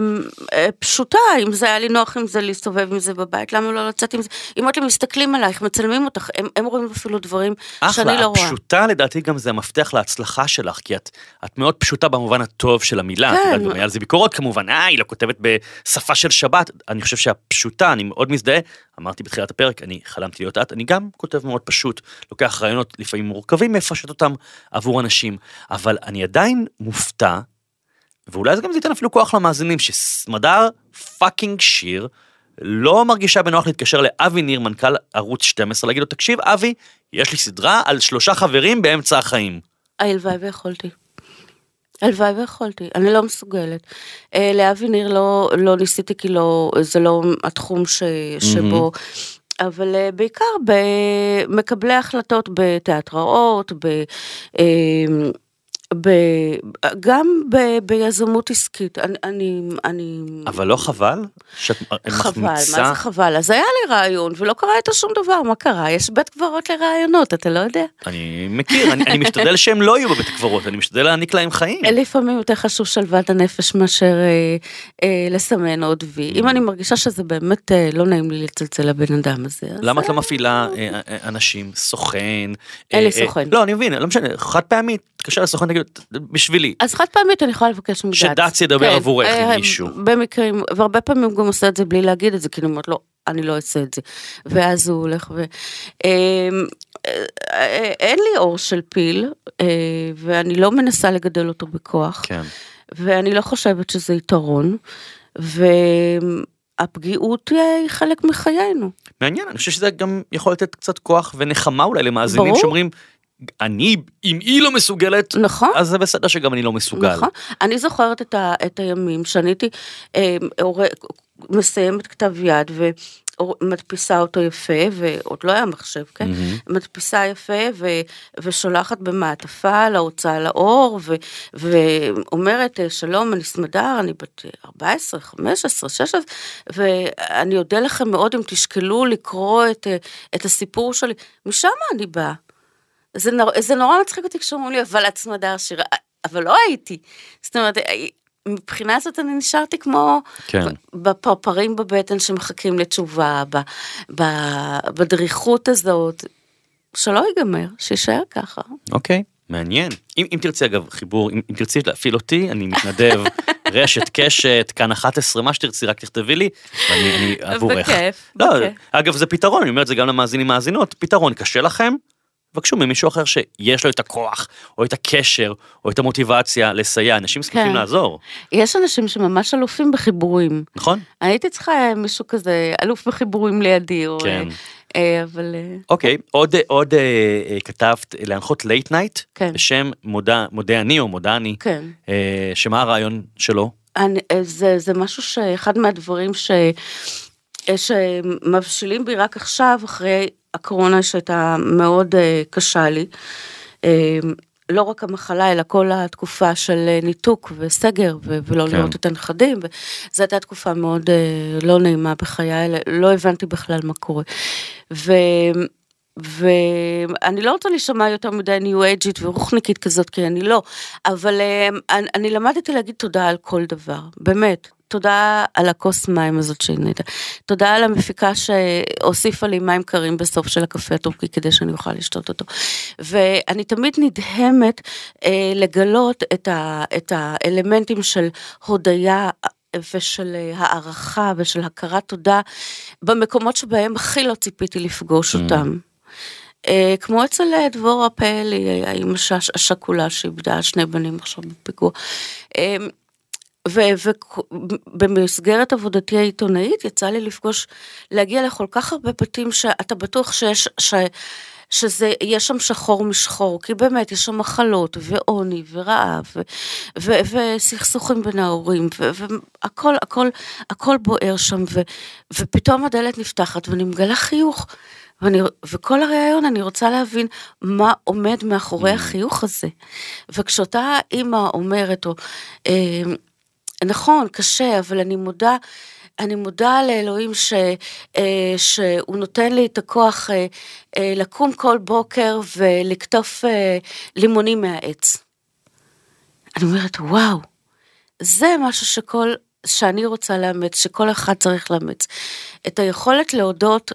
אה, פשוטה, אם זה היה לי נוח עם זה להסתובב עם זה בבית, למה לא לצאת עם זה? אמרת לי, מסתכלים עלייך, מצלמים אותך, הם, הם רואים אפילו דברים שאני אחלה, לא רואה. הפשוטה לדעתי גם זה המפתח להצלחה שלך, כי את, את מאוד פשוטה במובן הטוב של המילה, כן. את יודעת, גם היה על זה ביקורות כמובן, אה, היא לא כותבת בשפה של שבת, אני חושב שהפשוטה, אני מאוד מזדהה, אמרתי בתחילת הפרק, אני חלמתי להיות את, אני גם כותב מאוד פשוט, לוקח רעיונות לפעמים מורכבים, מפשט אותם עבור אנשים, אבל אני עדיין מופתע, ואולי זה גם ייתן אפילו כוח למאזינים, שסמדר fucking שיר, לא מרגישה בנוח להתקשר לאבי ניר, מנכ"ל ערוץ 12, להגיד לו, תקשיב, אבי, יש לי סדרה על שלושה חברים באמצע החיים. הלוואי ויכולתי. הלוואי ויכולתי, אני לא מסוגלת. אה, לאבי ניר לא, לא ניסיתי כי לא, זה לא התחום ש, שבו, אבל אה, בעיקר במקבלי החלטות בתיאטראות, ב, אה, ב, גם ב, ביזמות עסקית. אני, אני, אני אבל לא חבל? שאת חבל, מה מחמיצה? זה חבל? אז היה לי רעיון ולא קרה איתו שום דבר, מה קרה? יש בית קברות לרעיונות, אתה לא יודע? אני מכיר, אני, אני משתדל שהם לא יהיו בבית קברות, אני משתדל להעניק להם חיים. לפעמים יותר חשוב שלוות הנפש מאשר אה, אה, לסמן עוד וי. אם אני מרגישה שזה באמת אה, לא נעים לי לצלצל לבן אדם הזה, אז... למה את לא אה, מפעילה אה, אה, אנשים, סוכן? אין אה, לי אה, סוכן. לא, אני מבין, לא משנה, חד פעמית, תתקשר לסוכן, בשבילי. אז חד פעמית אני יכולה לבקש מדץ. שדץ ידבר עבורך עם אה, מישהו. במקרים, והרבה פעמים הוא גם עושה את זה בלי להגיד את זה, אני אומרת לו, אני לא אעשה את זה. ואז הוא הולך ו... אה, אה, אין לי אור של פיל, אה, ואני לא מנסה לגדל אותו בכוח. כן. ואני לא חושבת שזה יתרון, והפגיעות היא חלק מחיינו. מעניין, אני חושב שזה גם יכול לתת קצת כוח ונחמה אולי למאזינים. שאומרים, אני, אם היא לא מסוגלת, נכון. אז זה בסדר שגם אני לא מסוגל. נכון. אני זוכרת את, ה, את הימים שאני הייתי אה, מסיימת כתב יד, מדפיסה אותו יפה, ועוד לא היה מחשב, כן? מדפיסה יפה ו, ושולחת במעטפה להוצאה לאור, ו, ואומרת, שלום, אני סמדר, אני בת 14, 15, 16, ואני אודה לכם מאוד אם תשקלו לקרוא את, את הסיפור שלי. משם אני באה. זה, נור, זה נורא מצחיק אותי כשאומרים לי, אבל את סמדר שירה, אבל לא הייתי. זאת אומרת, מבחינה זאת אני נשארתי כמו כן. בפרפרים בבטן שמחכים לתשובה, ב, ב, בדריכות הזאת. שלא ייגמר, שישאר ככה. אוקיי, מעניין. אם, אם תרצי אגב חיבור, אם, אם תרצי להפעיל אותי, אני מתנדב, רשת קשת, כאן 11, מה שתרצי, רק תכתבי לי, ואני אני עבורך. בכיף, לא, בכיף. אגב זה פתרון, אני אומר את זה גם למאזינים מאזינות, פתרון קשה לכם, יבקשו ממישהו אחר שיש לו את הכוח, או את הקשר, או את המוטיבציה לסייע, אנשים זקוקים כן. לעזור, יש אנשים שממש אלופים בחיבורים. נכון? הייתי צריכה מישהו כזה, אלוף בחיבורים לידי, או... כן. אה, אבל... אה, אוקיי, עוד, עוד אה, אה, כתבת להנחות late night, כן. בשם מודה, מודה אני או מודה אני, כן. אה, שמה הרעיון שלו? אני, אה, זה, זה משהו שאחד מהדברים ש, אה, שמבשילים בי רק עכשיו, אחרי הקורונה שהייתה מאוד אה, קשה לי. אה, לא רק המחלה, אלא כל התקופה של אה, ניתוק וסגר, ו- ולא כן. כן. לראות את הנכדים, וזו הייתה תקופה מאוד אה, לא נעימה בחיי, לא הבנתי בכלל מה קורה. ו... ואני לא רוצה להישמע יותר מדי ניו אייג'ית ורוחניקית כזאת, כי אני לא, אבל אה, אני, אני למדתי להגיד תודה על כל דבר, באמת. תודה על הכוס מים הזאת שהנית, תודה על המפיקה שהוסיפה לי מים קרים בסוף של הקפה הטורקי כדי שאני אוכל לשתות אותו. ואני תמיד נדהמת אה, לגלות את, ה, את האלמנטים של הודיה ושל אה, הערכה ושל הכרת תודה במקומות שבהם הכי לא ציפיתי לפגוש אותם. אה, כמו אצל אה, דבורה פאלי, אה, האימא הש- השכולה שאיבדה שני בנים עכשיו בפיגוע. אה, ובמסגרת עבודתי העיתונאית יצא לי לפגוש, להגיע לכל כך הרבה בתים שאתה בטוח שיש, ש, שזה, יש שם שחור משחור, כי באמת יש שם מחלות ועוני ורעב וסכסוכים בין ההורים והכל הכל הכל בוער שם ו, ופתאום הדלת נפתחת ואני מגלה חיוך. ואני, וכל הראיון אני רוצה להבין מה עומד מאחורי החיוך הזה. וכשאותה אימא אומרת, או, אה, נכון, קשה, אבל אני מודה, אני מודה לאלוהים ש, אה, שהוא נותן לי את הכוח אה, אה, לקום כל בוקר ולקטוף אה, לימונים מהעץ. אני אומרת, וואו, זה משהו שכל, שאני רוצה לאמץ, שכל אחד צריך לאמץ. את היכולת להודות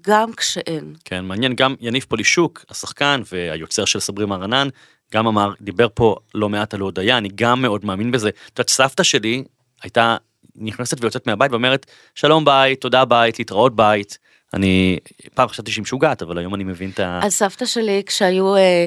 גם כשאין. כן, מעניין, גם יניב פולישוק, השחקן והיוצר של סברי מרנן, גם אמר, דיבר פה לא מעט על הודיה, אני גם מאוד מאמין בזה. את יודעת, סבתא שלי הייתה נכנסת ויוצאת מהבית ואומרת, שלום בית, תודה בית, להתראות בית. אני פעם חשבתי שהיא משוגעת, אבל היום אני מבין את ה... אז סבתא שלי, כשהיו, אה,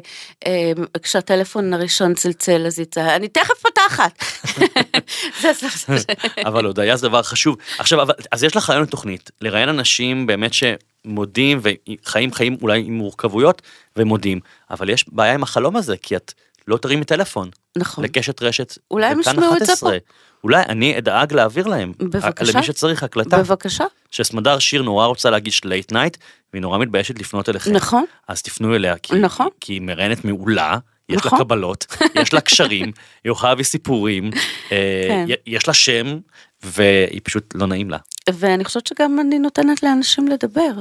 אה, כשהטלפון הראשון צלצל, אז היא צעה, אני תכף פותחת. זה סבתא שלי. אבל הודיה זה דבר חשוב. עכשיו, אבל, אז יש לך רעיון לתוכנית, לראיין אנשים באמת שמודים וחיים חיים אולי עם מורכבויות ומודים, אבל יש בעיה עם החלום הזה, כי את לא תרימי טלפון נכון. לקשת רשת. אולי הם ישמעו את זה 11. אולי אני אדאג להעביר להם. בבקשה. למי שצריך הקלטה. בבקשה. שסמדר שיר נורא רוצה להגיש late night, והיא נורא מתביישת לפנות אליכם. נכון. אז תפנו אליה, כי, נכון. כי היא מראיינת מעולה, יש לה נכון. קבלות, יש לה קשרים, היא יכולה להביא סיפורים, אה, כן. יש לה שם, והיא פשוט לא נעים לה. ואני חושבת שגם אני נותנת לאנשים לדבר.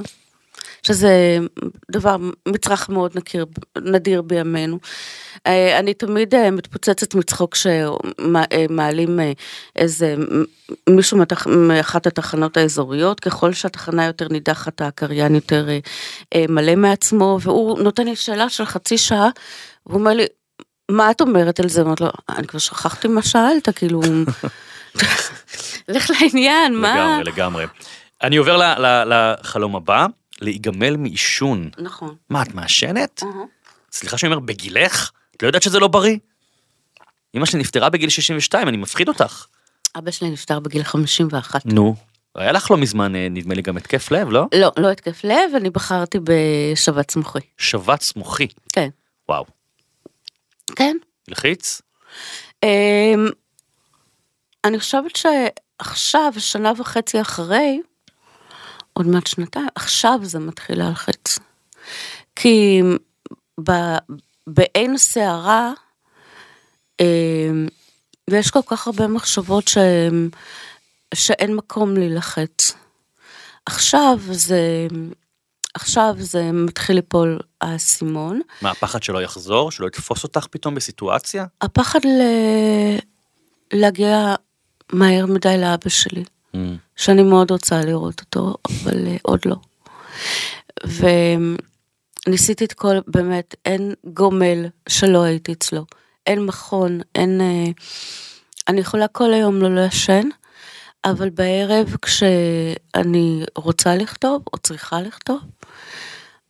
שזה דבר, מצרך מאוד נכיר, נדיר בימינו. אה, אני תמיד אה, מתפוצצת מצחוק שמעלים אה, איזה מישהו מתח, מאחת התחנות האזוריות, ככל שהתחנה יותר נידחת, הקריין יותר מלא מעצמו, והוא נותן לי שאלה של חצי שעה, והוא אומר לי, מה את אומרת על זה? אמרתי לו, אני כבר שכחתי מה שאלת, כאילו, לך לעניין, מה? לגמרי, לגמרי. אני עובר לחלום הבא, להיגמל מעישון. נכון. מה, את מעשנת? סליחה שאני אומר, בגילך? את לא יודעת שזה לא בריא? אמא שלי נפטרה בגיל 62, אני מפחיד אותך. אבא שלי נפטר בגיל 51. נו. היה לך לא מזמן, אה, נדמה לי, גם התקף לב, לא? לא, לא התקף לב, אני בחרתי בשבץ מוחי. שבץ מוחי. כן. וואו. כן. הלחיץ? אמ, אני חושבת שעכשיו, שנה וחצי אחרי, עוד מעט שנתיים, עכשיו זה מתחיל להלחיץ. כי ב, בעין הסערה, אה, ויש כל כך הרבה מחשבות שהן, שאין מקום להילחץ. עכשיו זה, עכשיו זה מתחיל ליפול האסימון. מה, הפחד שלא יחזור? שלא יתפוס אותך פתאום בסיטואציה? הפחד ל... להגיע מהר מדי לאבא שלי, Mm. שאני מאוד רוצה לראות אותו, אבל אה, עוד לא. וניסיתי את כל, באמת, אין גומל שלא הייתי אצלו. אין מכון, אין... אה, אני יכולה כל היום לא לעשן, אבל בערב כשאני רוצה לכתוב, או צריכה לכתוב,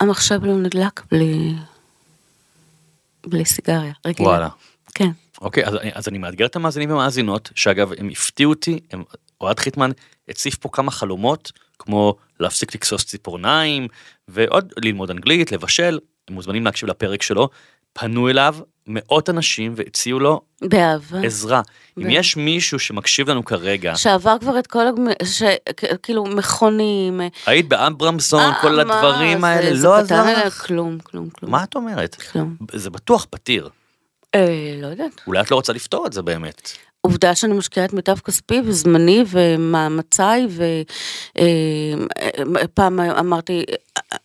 המחשב לא נדלק בלי... בלי סיגריה, רגילה. וואלה. כן. אוקיי, אז, אני- אז אני מאתגר את המאזינים והמאזינות, שאגב, הם הפתיעו אותי, הם, אוהד חיטמן הציף פה כמה חלומות, כמו להפסיק לכסוס ציפורניים, ועוד ללמוד אנגלית, לבשל, הם מוזמנים להקשיב לפרק שלו, פנו אליו מאות אנשים והציעו לו באהבה. עזרה. אם ב- יש מישהו שמקשיב לנו כרגע, שעבר כבר את כל. ש... כאילו מכונים. היית באברמסון, כל אה, מה, הדברים זה- האלה, זה לא עזר לך? כלום, כלום, כלום. מה את אומרת? כלום. זה בטוח פתיר. אה, לא יודעת. אולי את לא רוצה לפתור את זה באמת. עובדה שאני משקיעה את מיטב כספי וזמני ומאמציי ופעם אמרתי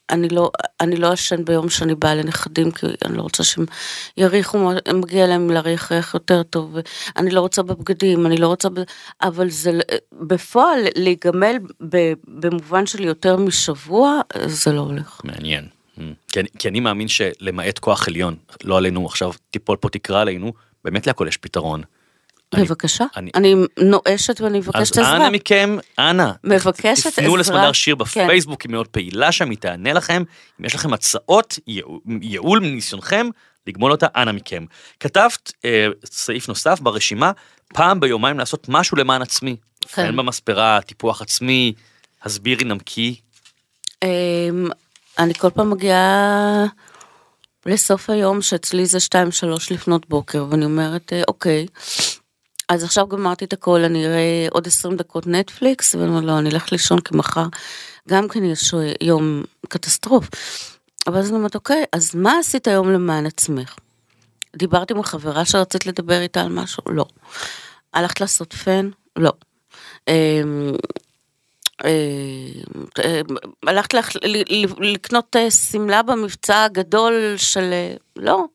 אני לא אני לא אשן ביום שאני באה לנכדים כי אני לא רוצה שהם יריחו מגיע להם להריח ריח יותר טוב אני לא רוצה בבגדים אני לא רוצה. אבל זה בפועל להיגמל במובן של יותר משבוע זה לא הולך. מעניין. Mm. כי אני מאמין שלמעט כוח עליון, לא עלינו עכשיו, תיפול פה תקרא עלינו, באמת להכל יש פתרון. אני- בבקשה, אני- אני נואשת ואני אז מבקשת עזרה. אנא מכם, אנא, מבקשת תפנו עזרה. לסמדר שיר כן. בפייסבוק, היא מאוד פעילה שם, היא תענה לכם. אם יש לכם הצעות, ייעול- מניסיונכם, לגמול אותה, אנא מכם. כתבת אה, סעיף נוסף ברשימה, פעם ביומיים לעשות משהו למען עצמי. כן. פן במספרה, טיפוח עצמי, הסבירי נמקי. אמ, אני כל פעם מגיעה לסוף היום שאצלי זה 2-3 לפנות בוקר ואני אומרת אה, אוקיי אז עכשיו גמרתי את הכל אני אראה עוד 20 דקות נטפליקס ואני אומרת לא אני אלך לישון כי מחר גם כן יש יום קטסטרוף. אבל אז אני אומרת אוקיי אז מה עשית היום למען עצמך? דיברתי עם החברה שרצית לדבר איתה על משהו? לא. הלכת לעשות פן? לא. אמ, אה, אה, הלכת לקנות אה, שמלה במבצע הגדול של... אה, לא.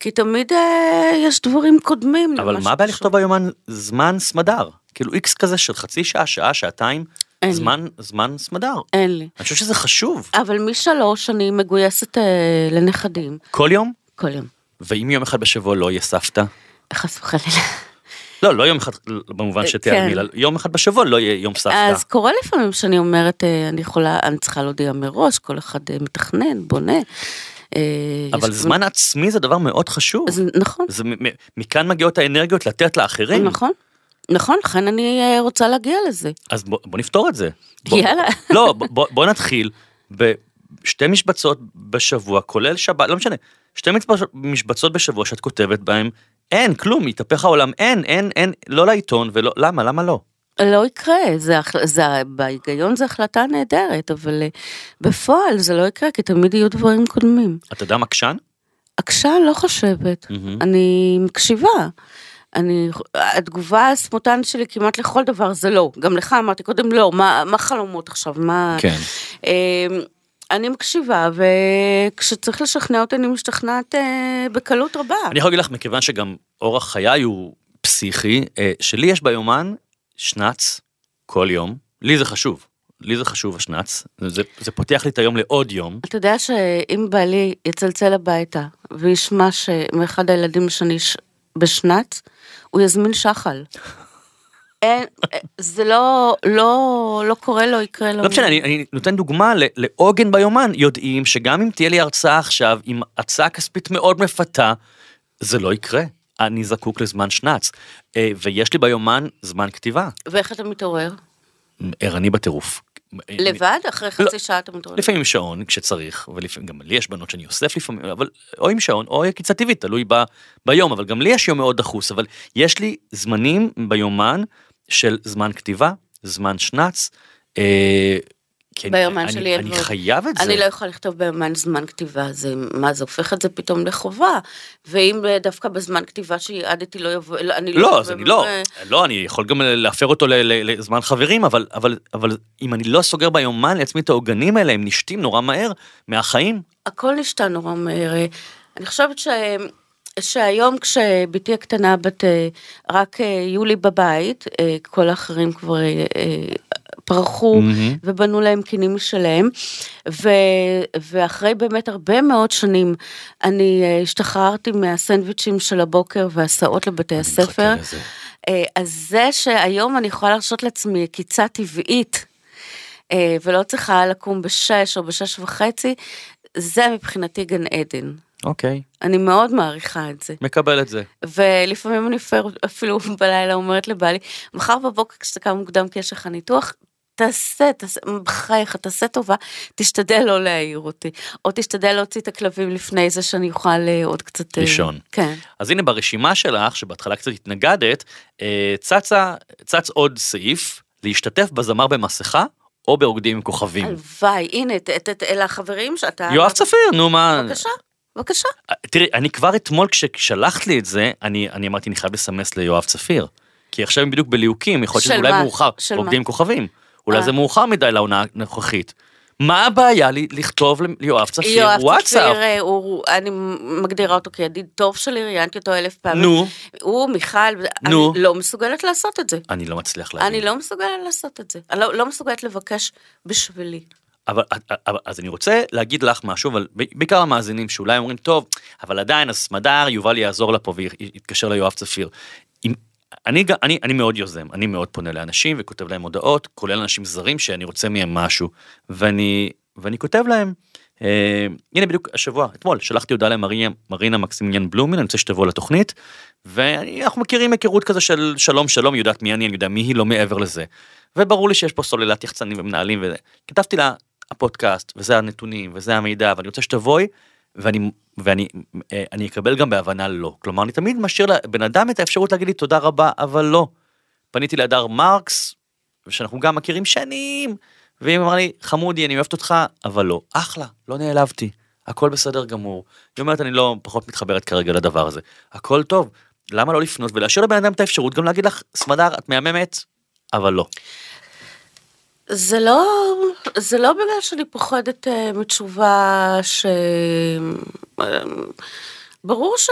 כי תמיד אה, יש דברים קודמים. אבל מה הבעיה. לכתוב ביומן זמן סמדר? כאילו איקס כזה של חצי שעה, שעה, שעתיים, אין לי. זמן, זמן סמדר. אין לי. אני חושב שזה חשוב. אבל משלוש אני מגויסת אה, לנכדים כל יום? כל יום. ואם יום אחד בשבוע לא יהיה סבתא? חס וחלילה. לא, לא יום אחד, במובן אה, שתיארמי, כן. יום אחד בשבוע לא יהיה יום סבתא. אז קורה לפעמים שאני אומרת, אה, אני יכולה, אני צריכה להודיע מראש, כל אחד אה, מתכנן, בונה. אה, אבל זמן עצמי זה דבר מאוד חשוב. אז נכון, זה, מכאן מגיעות האנרגיות לתת לאחרים. נכון. נכון, לכן אני אה, רוצה להגיע לזה. אז בוא, בוא נפתור את זה. בוא, יאללה. לא, בוא, בוא נתחיל בשתי משבצות בשבוע, כולל שבת, לא משנה, שתי משבצות- בשבוע שאת כותבת בהם, אין, כלום, התהפך העולם, אין, אין, אין, לא לעיתון, ולא, למה, למה לא? לא יקרה, זה, זה, בהיגיון זו החלטה נהדרת, אבל אה, בפועל זה לא יקרה, כי תמיד יהיו דברים קודמים. אתה יודע מקשן? עקשן לא חושבת, מהמם. אני מקשיבה. אני, התגובה הספונטנית שלי כמעט לכל דבר זה לא. גם לך אמרתי קודם לא, מה, מה חלומות עכשיו, מה... כן. אה, אני מקשיבה, וכשצריך לשכנע אותי אני משתכנעת אה, בקלות רבה. אני יכול להגיד לך, מכיוון שגם אורח חיי הוא פסיכי, אה, שלי יש ביומן שנץ כל יום, לי זה חשוב, לי זה חשוב השנץ, זה, זה פותח לי את היום לעוד יום, אתה יודע שאם בעלי יצלצל הביתה וישמע שמאחד הילדים שאני ש... בשנת, הוא יזמין שחל. אין, זה לא, לא, לא קורה לו, יקרה לו. לא משנה, אני, אני נותן דוגמה לעוגן ביומן, יודעים שגם אם תהיה לי הרצאה עכשיו עם הצעה כספית מאוד מפתה, זה לא יקרה. אני זקוק לזמן שנץ. אה, ויש לי ביומן זמן כתיבה. ואיך אתה מתעורר? ערני בטירוף. לבד? אחרי לא. חצי שעה אתה מתעורר? לפעמים עם שעון כשצריך, ולפעמים גם לי יש בנות שאני אוסף לפעמים, אבל או עם שעון או עקיצה טבעית, תלוי ב, ביום, אבל גם לי יש יום מאוד דחוס, אבל יש לי זמנים ביומן של זמן כתיבה, זמן שנץ, אה, כי ביומן אני, שלי אין אני. חייב את זה. אני לא יכולה לכתוב ביומן זמן כתיבה, זה, מה זה הופך את זה פתאום לחובה? ואם דווקא בזמן כתיבה שיעדתי לא יבוא, לא, אני לא, אז אני לא, לא, אני יכול גם להפר אותו לזמן חברים, אבל, אבל, אבל אם אני לא סוגר ביומן לעצמי את העוגנים האלה, הם נשתים נורא מהר מהחיים. הכל נשתה נורא מהר. אני חושבת ש... שהיום כשבתי הקטנה בת אה, רק אה, יולי בבית, אה, כל האחרים כבר פרחו מהמם. ובנו להם קינים משלהם, ו, ואחרי באמת הרבה מאוד שנים אני השתחררתי מהסנדוויצ'ים של הבוקר והסעות לבתי הספר. אז זה שהיום אני יכולה להרשות לעצמי עקיצה טבעית, ולא צריכה לקום בשש או בשש וחצי, זה מבחינתי גן עדן. אוקיי, אני מאוד מעריכה את זה. מקבל את זה. ולפעמים אני אפילו- אפילו בלילה אומרת לבעלי, מחר בבוקר כשאתה קם מוקדם כי יש לך ניתוח, תעשה, תעשה, בחייך, תעשה טובה, תשתדל לא להעיר אותי, או תשתדל להוציא את הכלבים לפני זה שאני אוכל אה, עוד קצת... אה, לישון. כן. אז הנה ברשימה שלך, שבהתחלה קצת התנגדת, אה, צצה, צץ עוד סעיף, להשתתף בזמר במסכה או ברוקדים עם כוכבים. הלוואי, הנה, אלה החברים שאתה... יואב צפיר, נו מה. בבקשה, בבקשה. תראי, אני כבר אתמול כששלחת לי את זה, אני, אני אמרתי, אני חייב לסמס ליואב צפיר. כי עכשיו הם בדיוק בליהוקים, יכול להיות שזה אולי? מאוחר. של רוקדים מה? עם כוכבים. אולי אה. זה מאוחר מדי לעונה הנוכחית. מה הבעיה לי לכתוב ליואב צפיר יואב וואטסאפ? צפיר, אה, הוא, אני מגדירה אותו כידיד טוב שלי, ראיינתי אותו אלף פעמים. נו, הוא, מיכל, נו. אני לא מסוגלת לעשות את זה. אני לא מצליח להבין. אני לא מסוגלת לעשות את זה. אני לא, לא מסוגלת לבקש בשבילי. אבל, אבל אז אני רוצה להגיד לך משהו, אבל בעיקר המאזינים שאולי אומרים, טוב, אבל עדיין, אז סמדר, יובל יעזור לה פה ויתקשר ליואב צפיר. אם, אני, אני, אני מאוד יוזם, אני מאוד פונה לאנשים וכותב להם הודעות, כולל אנשים זרים שאני רוצה מהם משהו, ואני, ואני כותב להם, אה, הנה בדיוק השבוע, אתמול, שלחתי הודעה למרינה מרינה מקסימיליאן בלומין, אני רוצה שתבוא לתוכנית, ואנחנו מכירים היכרות כזה של שלום שלום, היא יודעת מי אני, אני יודע מי היא, לא מעבר לזה. וברור לי שיש פה סוללת יחצנים ומנהלים וזה. כתבתי לה, הפודקאסט, וזה הנתונים, וזה המידע, ואני רוצה שתבואי, ואני, ואני אה, אני אקבל גם בהבנה לא. כלומר, אני תמיד משאיר לבן אדם את האפשרות להגיד לי תודה רבה, אבל לא. פניתי להדר מרקס, שאנחנו גם מכירים שנים, והיא אמרה לי, חמודי, אני אוהבת אותך, אבל לא. אחלה, לא נעלבתי, הכל בסדר גמור. היא אומרת, אני לא פחות מתחברת כרגע לדבר הזה. הכל טוב, למה לא לפנות ולהשאיר לבן אדם את האפשרות גם להגיד לך, סמדר, את מהממת, אבל לא. זה לא, זה לא בגלל שאני פוחדת אה, מתשובה ש... אה, ברור ש...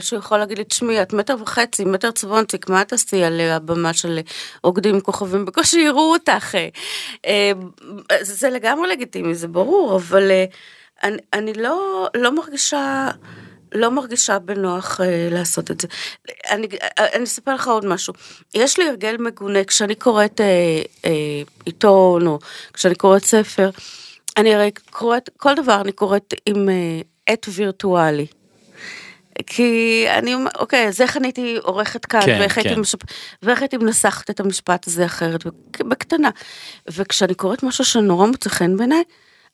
שהוא יכול להגיד לי, תשמעי, את מטר וחצי, מטר צבונציק, מה תעשי על הבמה של עוקדים כוכבים? בקושי יראו אותך. אה, זה לגמרי לגיטימי, זה ברור, אבל אני, אני לא, לא מרגישה... לא מרגישה בנוח אה, לעשות את זה. אני, אה, אני אספר לך עוד משהו. יש לי הרגל מגונה, כשאני קוראת אה, אה, עיתון או כשאני קוראת ספר, אני הרי קוראת, כל דבר אני קוראת עם אה, עט וירטואלי. כי אני, אוקיי, אז איך אני הייתי עורכת כאן, כן, ואיך הייתי כן. משפ... ואיך הייתי מנסחת את המשפט הזה אחרת, בק- בקטנה. וכשאני קוראת משהו שנורא מוצא חן בעיניי,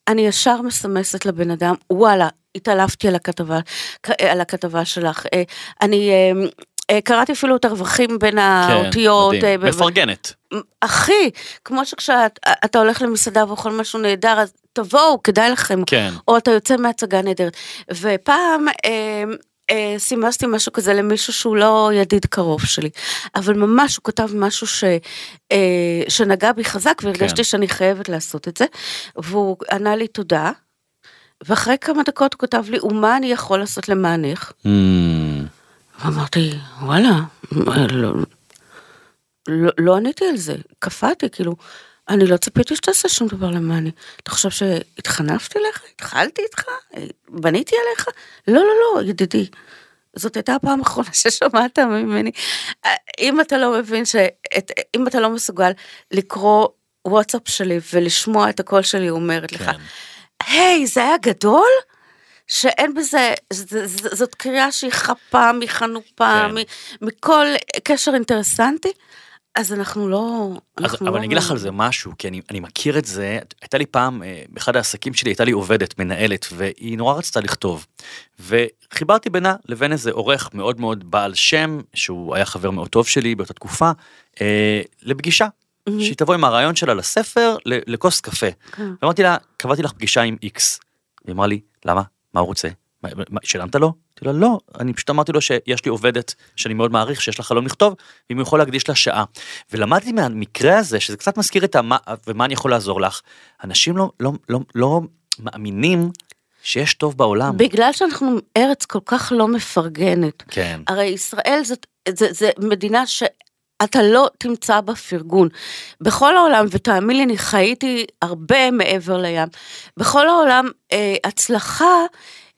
אני ישר מסמסת לבן אדם, וואלה, התעלפתי על הכתבה, על הכתבה שלך. אה, אני אה, אה, קראתי אפילו את הרווחים בין האותיות. כן, מדהים. אה, ב- מפרגנת. אחי, כמו שכשאתה הולך למסעדה ואוכל משהו נהדר, אז תבואו, כדאי לכם. כן. או אתה יוצא מהצגה נהדרת. ופעם אה, סימסתי משהו כזה למישהו שהוא לא ידיד קרוב שלי, אבל ממש הוא כתב משהו ש, אה, שנגע בי חזק והרגשתי כן. שאני חייבת לעשות את זה, והוא ענה לי תודה, ואחרי כמה דקות הוא כתב לי, ומה אני יכול לעשות למענך? Mm, ואמרתי, וואלה, לא, לא, לא עניתי על זה, קפאתי, כאילו, אני לא ציפיתי שתעשה שום דבר למעני. אתה חושב שהתחנפתי אליך? התחלתי איתך? בניתי עליך? לא, לא, לא, ידידי. זאת הייתה הפעם האחרונה ששמעת ממני. אם אתה לא מבין ש... את, אם אתה לא מסוגל לקרוא וואטסאפ שלי ולשמוע את הקול שלי אומרת לך, כן. היי, זה היה גדול? שאין בזה, ז- ז- זאת קריאה שהיא חפה, מחנופה, כן. מ- מכל קשר אינטרסנטי, אז אנחנו לא... אז, אנחנו אבל לא... אני אגיד לך על זה משהו, כי אני, אני מכיר את זה, הייתה לי פעם, אה, באחד העסקים שלי הייתה לי עובדת, מנהלת, והיא נורא רצתה לכתוב. וחיברתי בינה לבין איזה עורך מאוד מאוד בעל שם, שהוא היה חבר מאוד טוב שלי באותה תקופה, אה, לפגישה. שהיא תבוא עם הרעיון שלה לספר לכוס קפה. כן. ואמרתי לה, קבעתי לך פגישה עם איקס. היא אמרה לי, למה? מה הוא רוצה? מה, מה, שילמת לו? אמרתי לה, לא, אני פשוט אמרתי לו שיש לי עובדת שאני מאוד מעריך, שיש לה חלום לכתוב, ואם הוא יכול להקדיש לה שעה. ולמדתי מהמקרה הזה, שזה קצת מזכיר את המה, ומה אני יכול לעזור לך, אנשים לא, לא, לא, לא מאמינים שיש טוב בעולם. בגלל שאנחנו ארץ כל כך לא מפרגנת. כן. הרי ישראל זאת, זה, זה מדינה שאתה לא תמצא בה פרגון. בכל העולם, ותאמין לי, אני חייתי הרבה מעבר לים, בכל העולם אה, הצלחה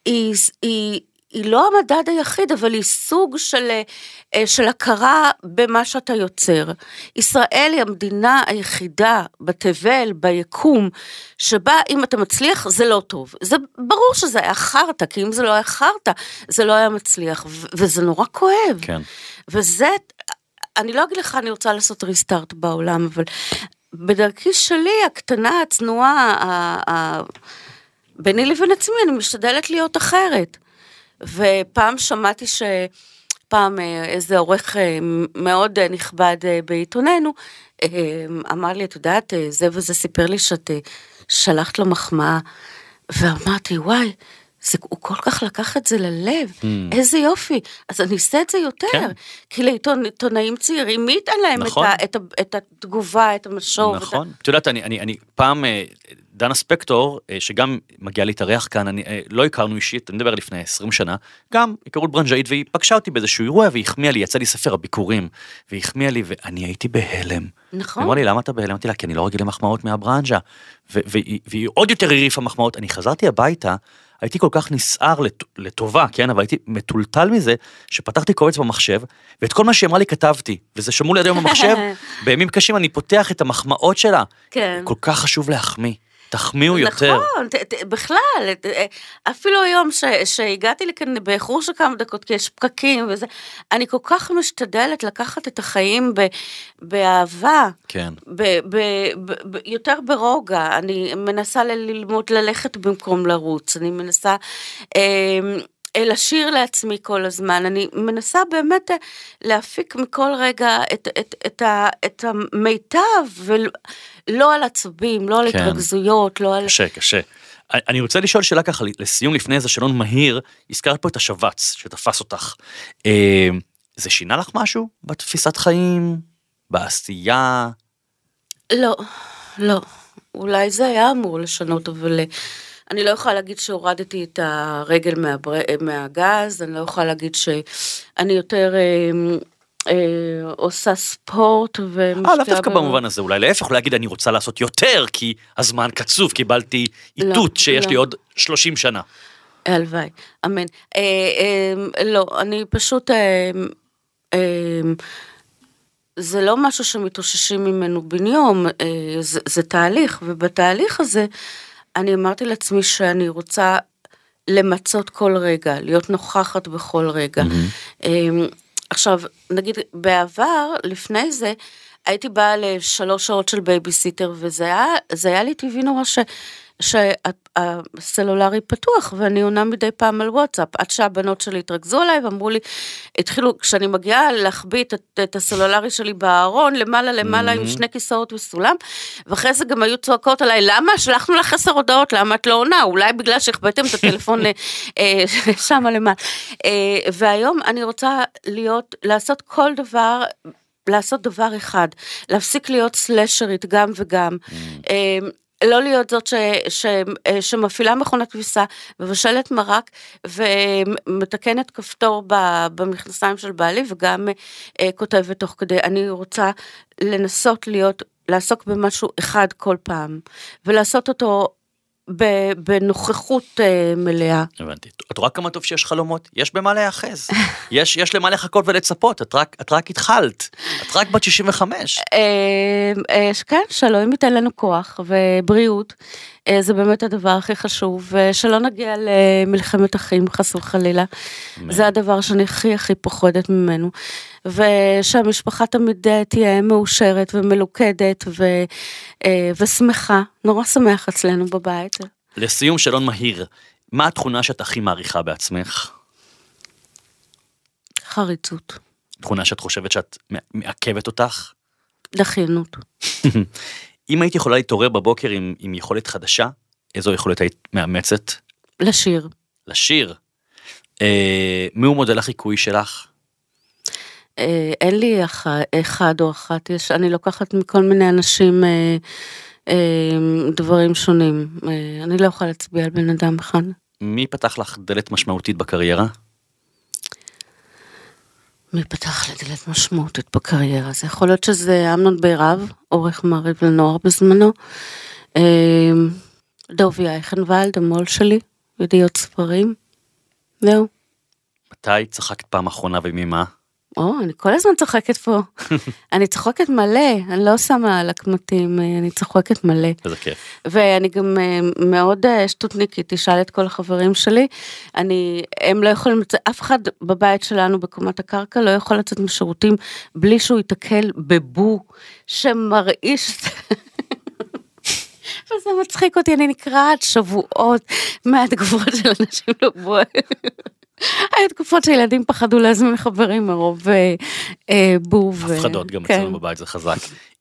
היא, היא, היא לא המדד היחיד, אבל היא סוג של, אה, של הכרה במה שאתה יוצר. ישראל היא המדינה היחידה בתבל, ביקום, שבה אם אתה מצליח זה לא טוב. זה ברור שזה היה חרטא, כי אם זה לא היה חרטא, זה לא היה מצליח, ו- וזה נורא כואב. כן. וזה, אני לא אגיד לך אני רוצה לעשות ריסטארט בעולם, אבל בדרכי שלי, הקטנה, הצנועה, ה- ה- ביני לבין עצמי, אני משתדלת להיות אחרת. ופעם שמעתי ש... פעם אה, איזה עורך אה, מאוד אה, נכבד בעיתוננו, אמר לי, את יודעת, זה וזה סיפר לי שאת שלחת לו מחמאה, ואמרתי, וואי, זה, הוא כל כך לקח את זה ללב, Mm. איזה יופי, אז אני אעשה את זה יותר, כן. כי לעיתונאים צעירים, מי ייתן להם נכון. את, ה, את, ה, את התגובה, את המשוב, את ה- נכון. את יודעת, אני, אני, אני פעם, אה, דנה ספקטור, אה, שגם מגיעה להתארח כאן, אני, אה, לא הכרנו אישית, אני מדבר לפני 20 שנה, גם היכרות ברנז'אית, והיא פגשה אותי באיזשהו אירוע והיא החמיאה לי, יצא לי ספר הביקורים, והיא החמיאה לי, ואני הייתי בהלם. נכון. אמרה לי, למה אתה בהלם? אמרתי לה, כי אני לא רגיל למחמאות מהברנז'ה. והיא עוד יותר הרעיפה מחמאות. אני חזרתי הביתה, הייתי כל כך נסער לט- לטובה, כן, אבל הייתי מטולטל מזה, שפתחתי קובץ במחשב, ואת כל מה שהיא אמרה לי כתבתי, וזה שמור לי עד היום במחשב, בימים קשים אני פותח את המחמאות שלה. כן. כל כך חשוב להחמיא, תחמיאו יותר. נכון, ת, ת, בכלל, ת, אה, אפילו היום ש, שהגעתי לכאן באיחור של כמה דקות, כי יש פקקים וזה, אני כל כך משתדלת לקחת את החיים ב, באהבה. כן. ב, ב, ב, ב, יותר ברוגע, אני מנסה ללמוד ללכת במקום לרוץ, אני מנסה אה, לשיר לעצמי כל הזמן, אני מנסה באמת אה, להפיק מכל רגע את, את, את, ה, את המיטב, ולא על עצבים, לא על כן. התרגזויות, לא על... קשה, קשה. אני רוצה לשאול שאלה ככה, לסיום לפני איזה שאלון מהיר, הזכרת פה את השבץ שתפס אותך. אה, זה שינה לך משהו בתפיסת חיים, בעשייה? לא, לא. אולי זה היה אמור לשנות, אבל אה, אני לא יכולה להגיד שהורדתי את הרגל מהבר... מהגז, אני לא יכולה להגיד שאני יותר אה, אה, עושה ספורט ומשקיעה... אה, לאו דווקא במובן הזה, אולי להפך, להגיד אני רוצה לעשות יותר, כי הזמן קצוב, קיבלתי איתות שיש לא. לי עוד 30 שנה. הלוואי, אמן. אה, אה, לא, אני פשוט... אה, אה, זה לא משהו שמתאוששים ממנו בן יום, אה, זה, זה תהליך, ובתהליך הזה אני אמרתי לעצמי שאני רוצה למצות כל רגע, להיות נוכחת בכל רגע. אה, עכשיו, נגיד, בעבר, לפני זה, הייתי באה לשלוש שעות של בייביסיטר, וזה היה, היה לי טבעי נורא ש... שהסלולרי פתוח ואני עונה מדי פעם על וואטסאפ עד שהבנות שלי התרכזו עליי ואמרו לי התחילו כשאני מגיעה להחביא את, את הסלולרי שלי בארון למעלה למעלה עם שני כיסאות וסולם ואחרי זה גם היו צועקות עליי למה שלחנו לך עשר הודעות? למה את לא עונה? אולי בגלל שהחבאתם את הטלפון אה, שמה למעלה. אה, והיום אני רוצה להיות לעשות כל דבר לעשות דבר אחד, להפסיק להיות סלשרית גם וגם. אה, לא להיות זאת ש, ש, אה, שמפעילה מכונת כביסה, מבשלת מרק ומתקנת כפתור במכנסיים של בעלי וגם אה, כותבת תוך כדי. אני רוצה לנסות להיות, לעסוק במשהו אחד כל פעם, ולעשות אותו בנוכחות אה, מלאה. הבנתי. את רואה כמה טוב שיש חלומות? יש במה להיאחז. יש, יש למה לחכות ולצפות, את רק, את רק התחלת. את רק בת 65. אה, אה, כן, שאלוהים ייתן לנו כוח ובריאות, זה באמת הדבר הכי חשוב, ושלא נגיע למלחמת אחים חס וחלילה, זה הדבר שאני הכי הכי פוחדת ממנו, ושהמשפחה תמיד אה, תהיה מאושרת ומלוכדת ו, אה, ושמחה, נורא שמח אצלנו בבית. לסיום שאלון מהיר, מה התכונה שאת הכי מעריכה בעצמך? חריצות, תכונה שאת חושבת שאת מעכבת אותך? דחיינות. אם היית יכולה להתעורר בבוקר עם, עם יכולת חדשה, איזו יכולת היית מאמצת? לשיר. לשיר. אה, מי הוא מודל החיקוי שלך? אה, אין לי אח, אחד או אחת, יש, אני לוקחת מכל מיני אנשים אה, אה, דברים שונים. אה, אני לא יכולה להצביע על בן אדם אחד. מי פתח לך דלת משמעותית בקריירה? מי פתח לי דלת משמעותית בקריירה? זה יכול להיות שזה אמנון בירב, עורך מעריב לנוער בזמנו. אה, דובי אייכנוולד, המו"ל שלי, ידיעות ספרים. זהו. מתי צחקת פעם אחרונה וממה? או, אני כל הזמן צוחקת פה. אני צוחקת מלא, אני לא שמה על הקמטים, אה, אני צוחקת מלא. איזה כיף. ואני גם אה, מאוד אה, שטותניקית, תשאל את כל החברים שלי. אני, הם לא יכולים, אף אחד בבית שלנו בקומת הקרקע לא יכול לצאת משירותים בלי שהוא ייתקל בבו שמרעיש. וזה מצחיק אותי, אני נקרעת שבועות מהתגובות של אנשים לבו. היו תקופות שילדים פחדו להזמין חברים מרוב אה, אה, בו. ו- הפחדות גם כן. אצלנו בבית זה חזק.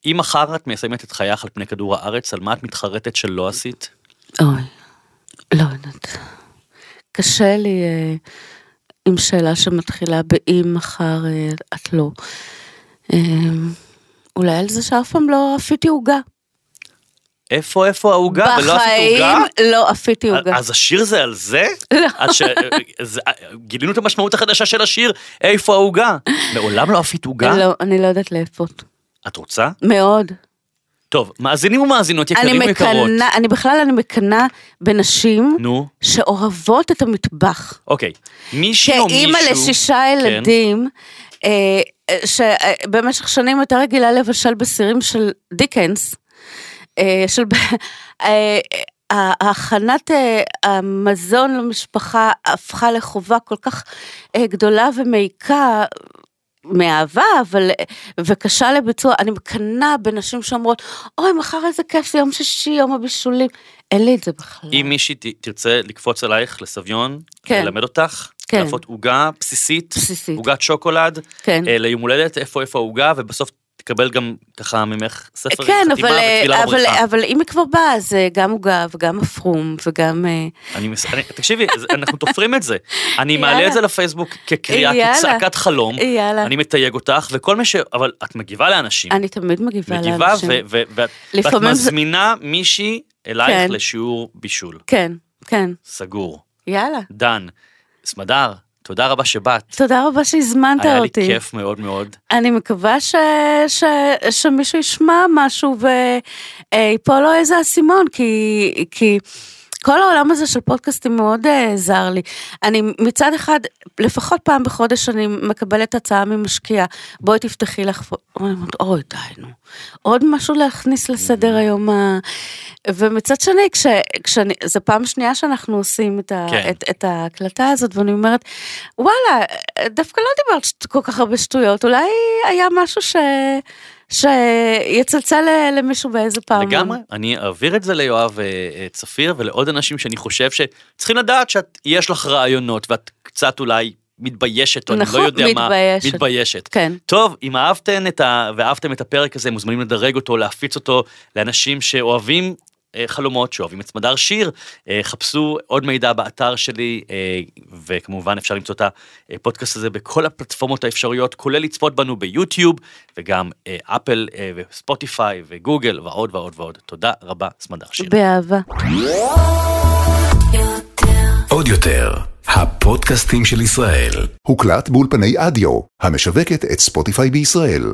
אם מחר את מסיימת את חייך על פני כדור הארץ, על מה את מתחרטת שלא עשית? אוי, לא יודעת. קשה לי אה, עם שאלה שמתחילה באם מחר אה, את לא. אה, אולי על זה שאף פעם לא אפיתי עוגה. איפה איפה העוגה ולא עשית עוגה? בחיים לא אפיתי עוגה. אז השיר זה על זה? לא. ש... זה- גילינו את המשמעות החדשה של השיר, איפה העוגה? מעולם לא עפית עוגה? לא, אני לא יודעת לאפות. את רוצה? מאוד. טוב, מאזינים ומאזינות אני יקרים ויקרות. מקנאה, אני בכלל, אני מקנאה בנשים נו, שאוהבות את המטבח. אוקיי. מישהי או מישהו... כאימא לשישה כן. ילדים, אה, אה, שבמשך שנים הייתה רגילה לבשל בסירים של דיקנס, אה, של... אה, אה, הכנת אה, המזון למשפחה הפכה לחובה כל כך אה, גדולה ומעיקה. מאהבה, אבל, וקשה לביצוע, אני מקנאה בנשים שאומרות, אוי, מחר איזה כיף, זה יום שישי, יום הבישולים. אין לי את זה בכלל. אם מישהי תרצה לקפוץ עלייך לסביון, כן. ללמד אותך, כן. לעשות עוגה בסיסית, בסיסית. עוגת שוקולד, כן. אה, ליום הולדת, איפה איפה העוגה, ובסוף תקבל גם ככה ממך ספר כן, חתימה אבל, ותפילה אבל, בבריכה. אבל אם היא כבר באה, אז אה, גם עוגה וגם הפרום וגם... אה, אני מס... אני, תקשיבי, אנחנו תופרים את זה. אני מעלה יאללה. את זה לפייסבוק כקריאה. כצעקת חלום. יאללה. אני מתייג אותך, וכל מי ש... אבל את מגיבה לאנשים. אני תמיד מגיבה מגיבה, לאנשים. ו- ו- ואת ואת לפעמים זה- מזמינה מישהי אלייך כן. לשיעור בישול. כן, כן, סגור. יאללה. דן, סמדר, תודה רבה שבאת. תודה רבה שהזמנת היה לי אותי. כיף מאוד מאוד. אני מקווה ש, ש, שמישהו ישמע משהו ויפול לו איזה אסימון, כי, כי כל העולם הזה של פודקאסטים מאוד uh, זר לי. אני מצד אחד, לפחות פעם בחודש אני מקבלת הצעה ממשקיע, בואי תפתחי לך, אוי, די נו, עוד משהו להכניס לסדר היום ה... ומצד שני, כש, כשאני, זו פעם שנייה שאנחנו עושים את, ה, כן. את, את ההקלטה הזאת, ואני אומרת, וואלה, דווקא לא דיברת כל כך הרבה שטויות, אולי היה משהו ש... שיצלצל למישהו באיזה פעם. לגמרי, אני אעביר את זה ליואב אה, אה, צפיר ולעוד אנשים שאני חושב שצריכים לדעת שיש לך רעיונות ואת קצת אולי מתביישת, או אני נכון, לא יודע מה, מתביישת. מתביישת. כן. טוב, אם אהבתם את, ה... ואהבתם את הפרק הזה, מוזמנים לדרג אותו, להפיץ אותו לאנשים שאוהבים חלומות, שאוהבים את סמדר שיר. אה, חפשו עוד מידע באתר שלי, אה, וכמובן אפשר למצוא את הפודקאסט הזה בכל הפלטפורמות האפשריות, כולל לצפות בנו ביוטיוב, וגם אה, אפל אה, וספוטיפיי וגוגל ועוד ועוד ועוד. תודה רבה, סמדר שיר. באהבה. עוד יותר, הפודקאסטים של ישראל. הוקלט באולפני אדיו, המשווקת את ספוטיפיי בישראל.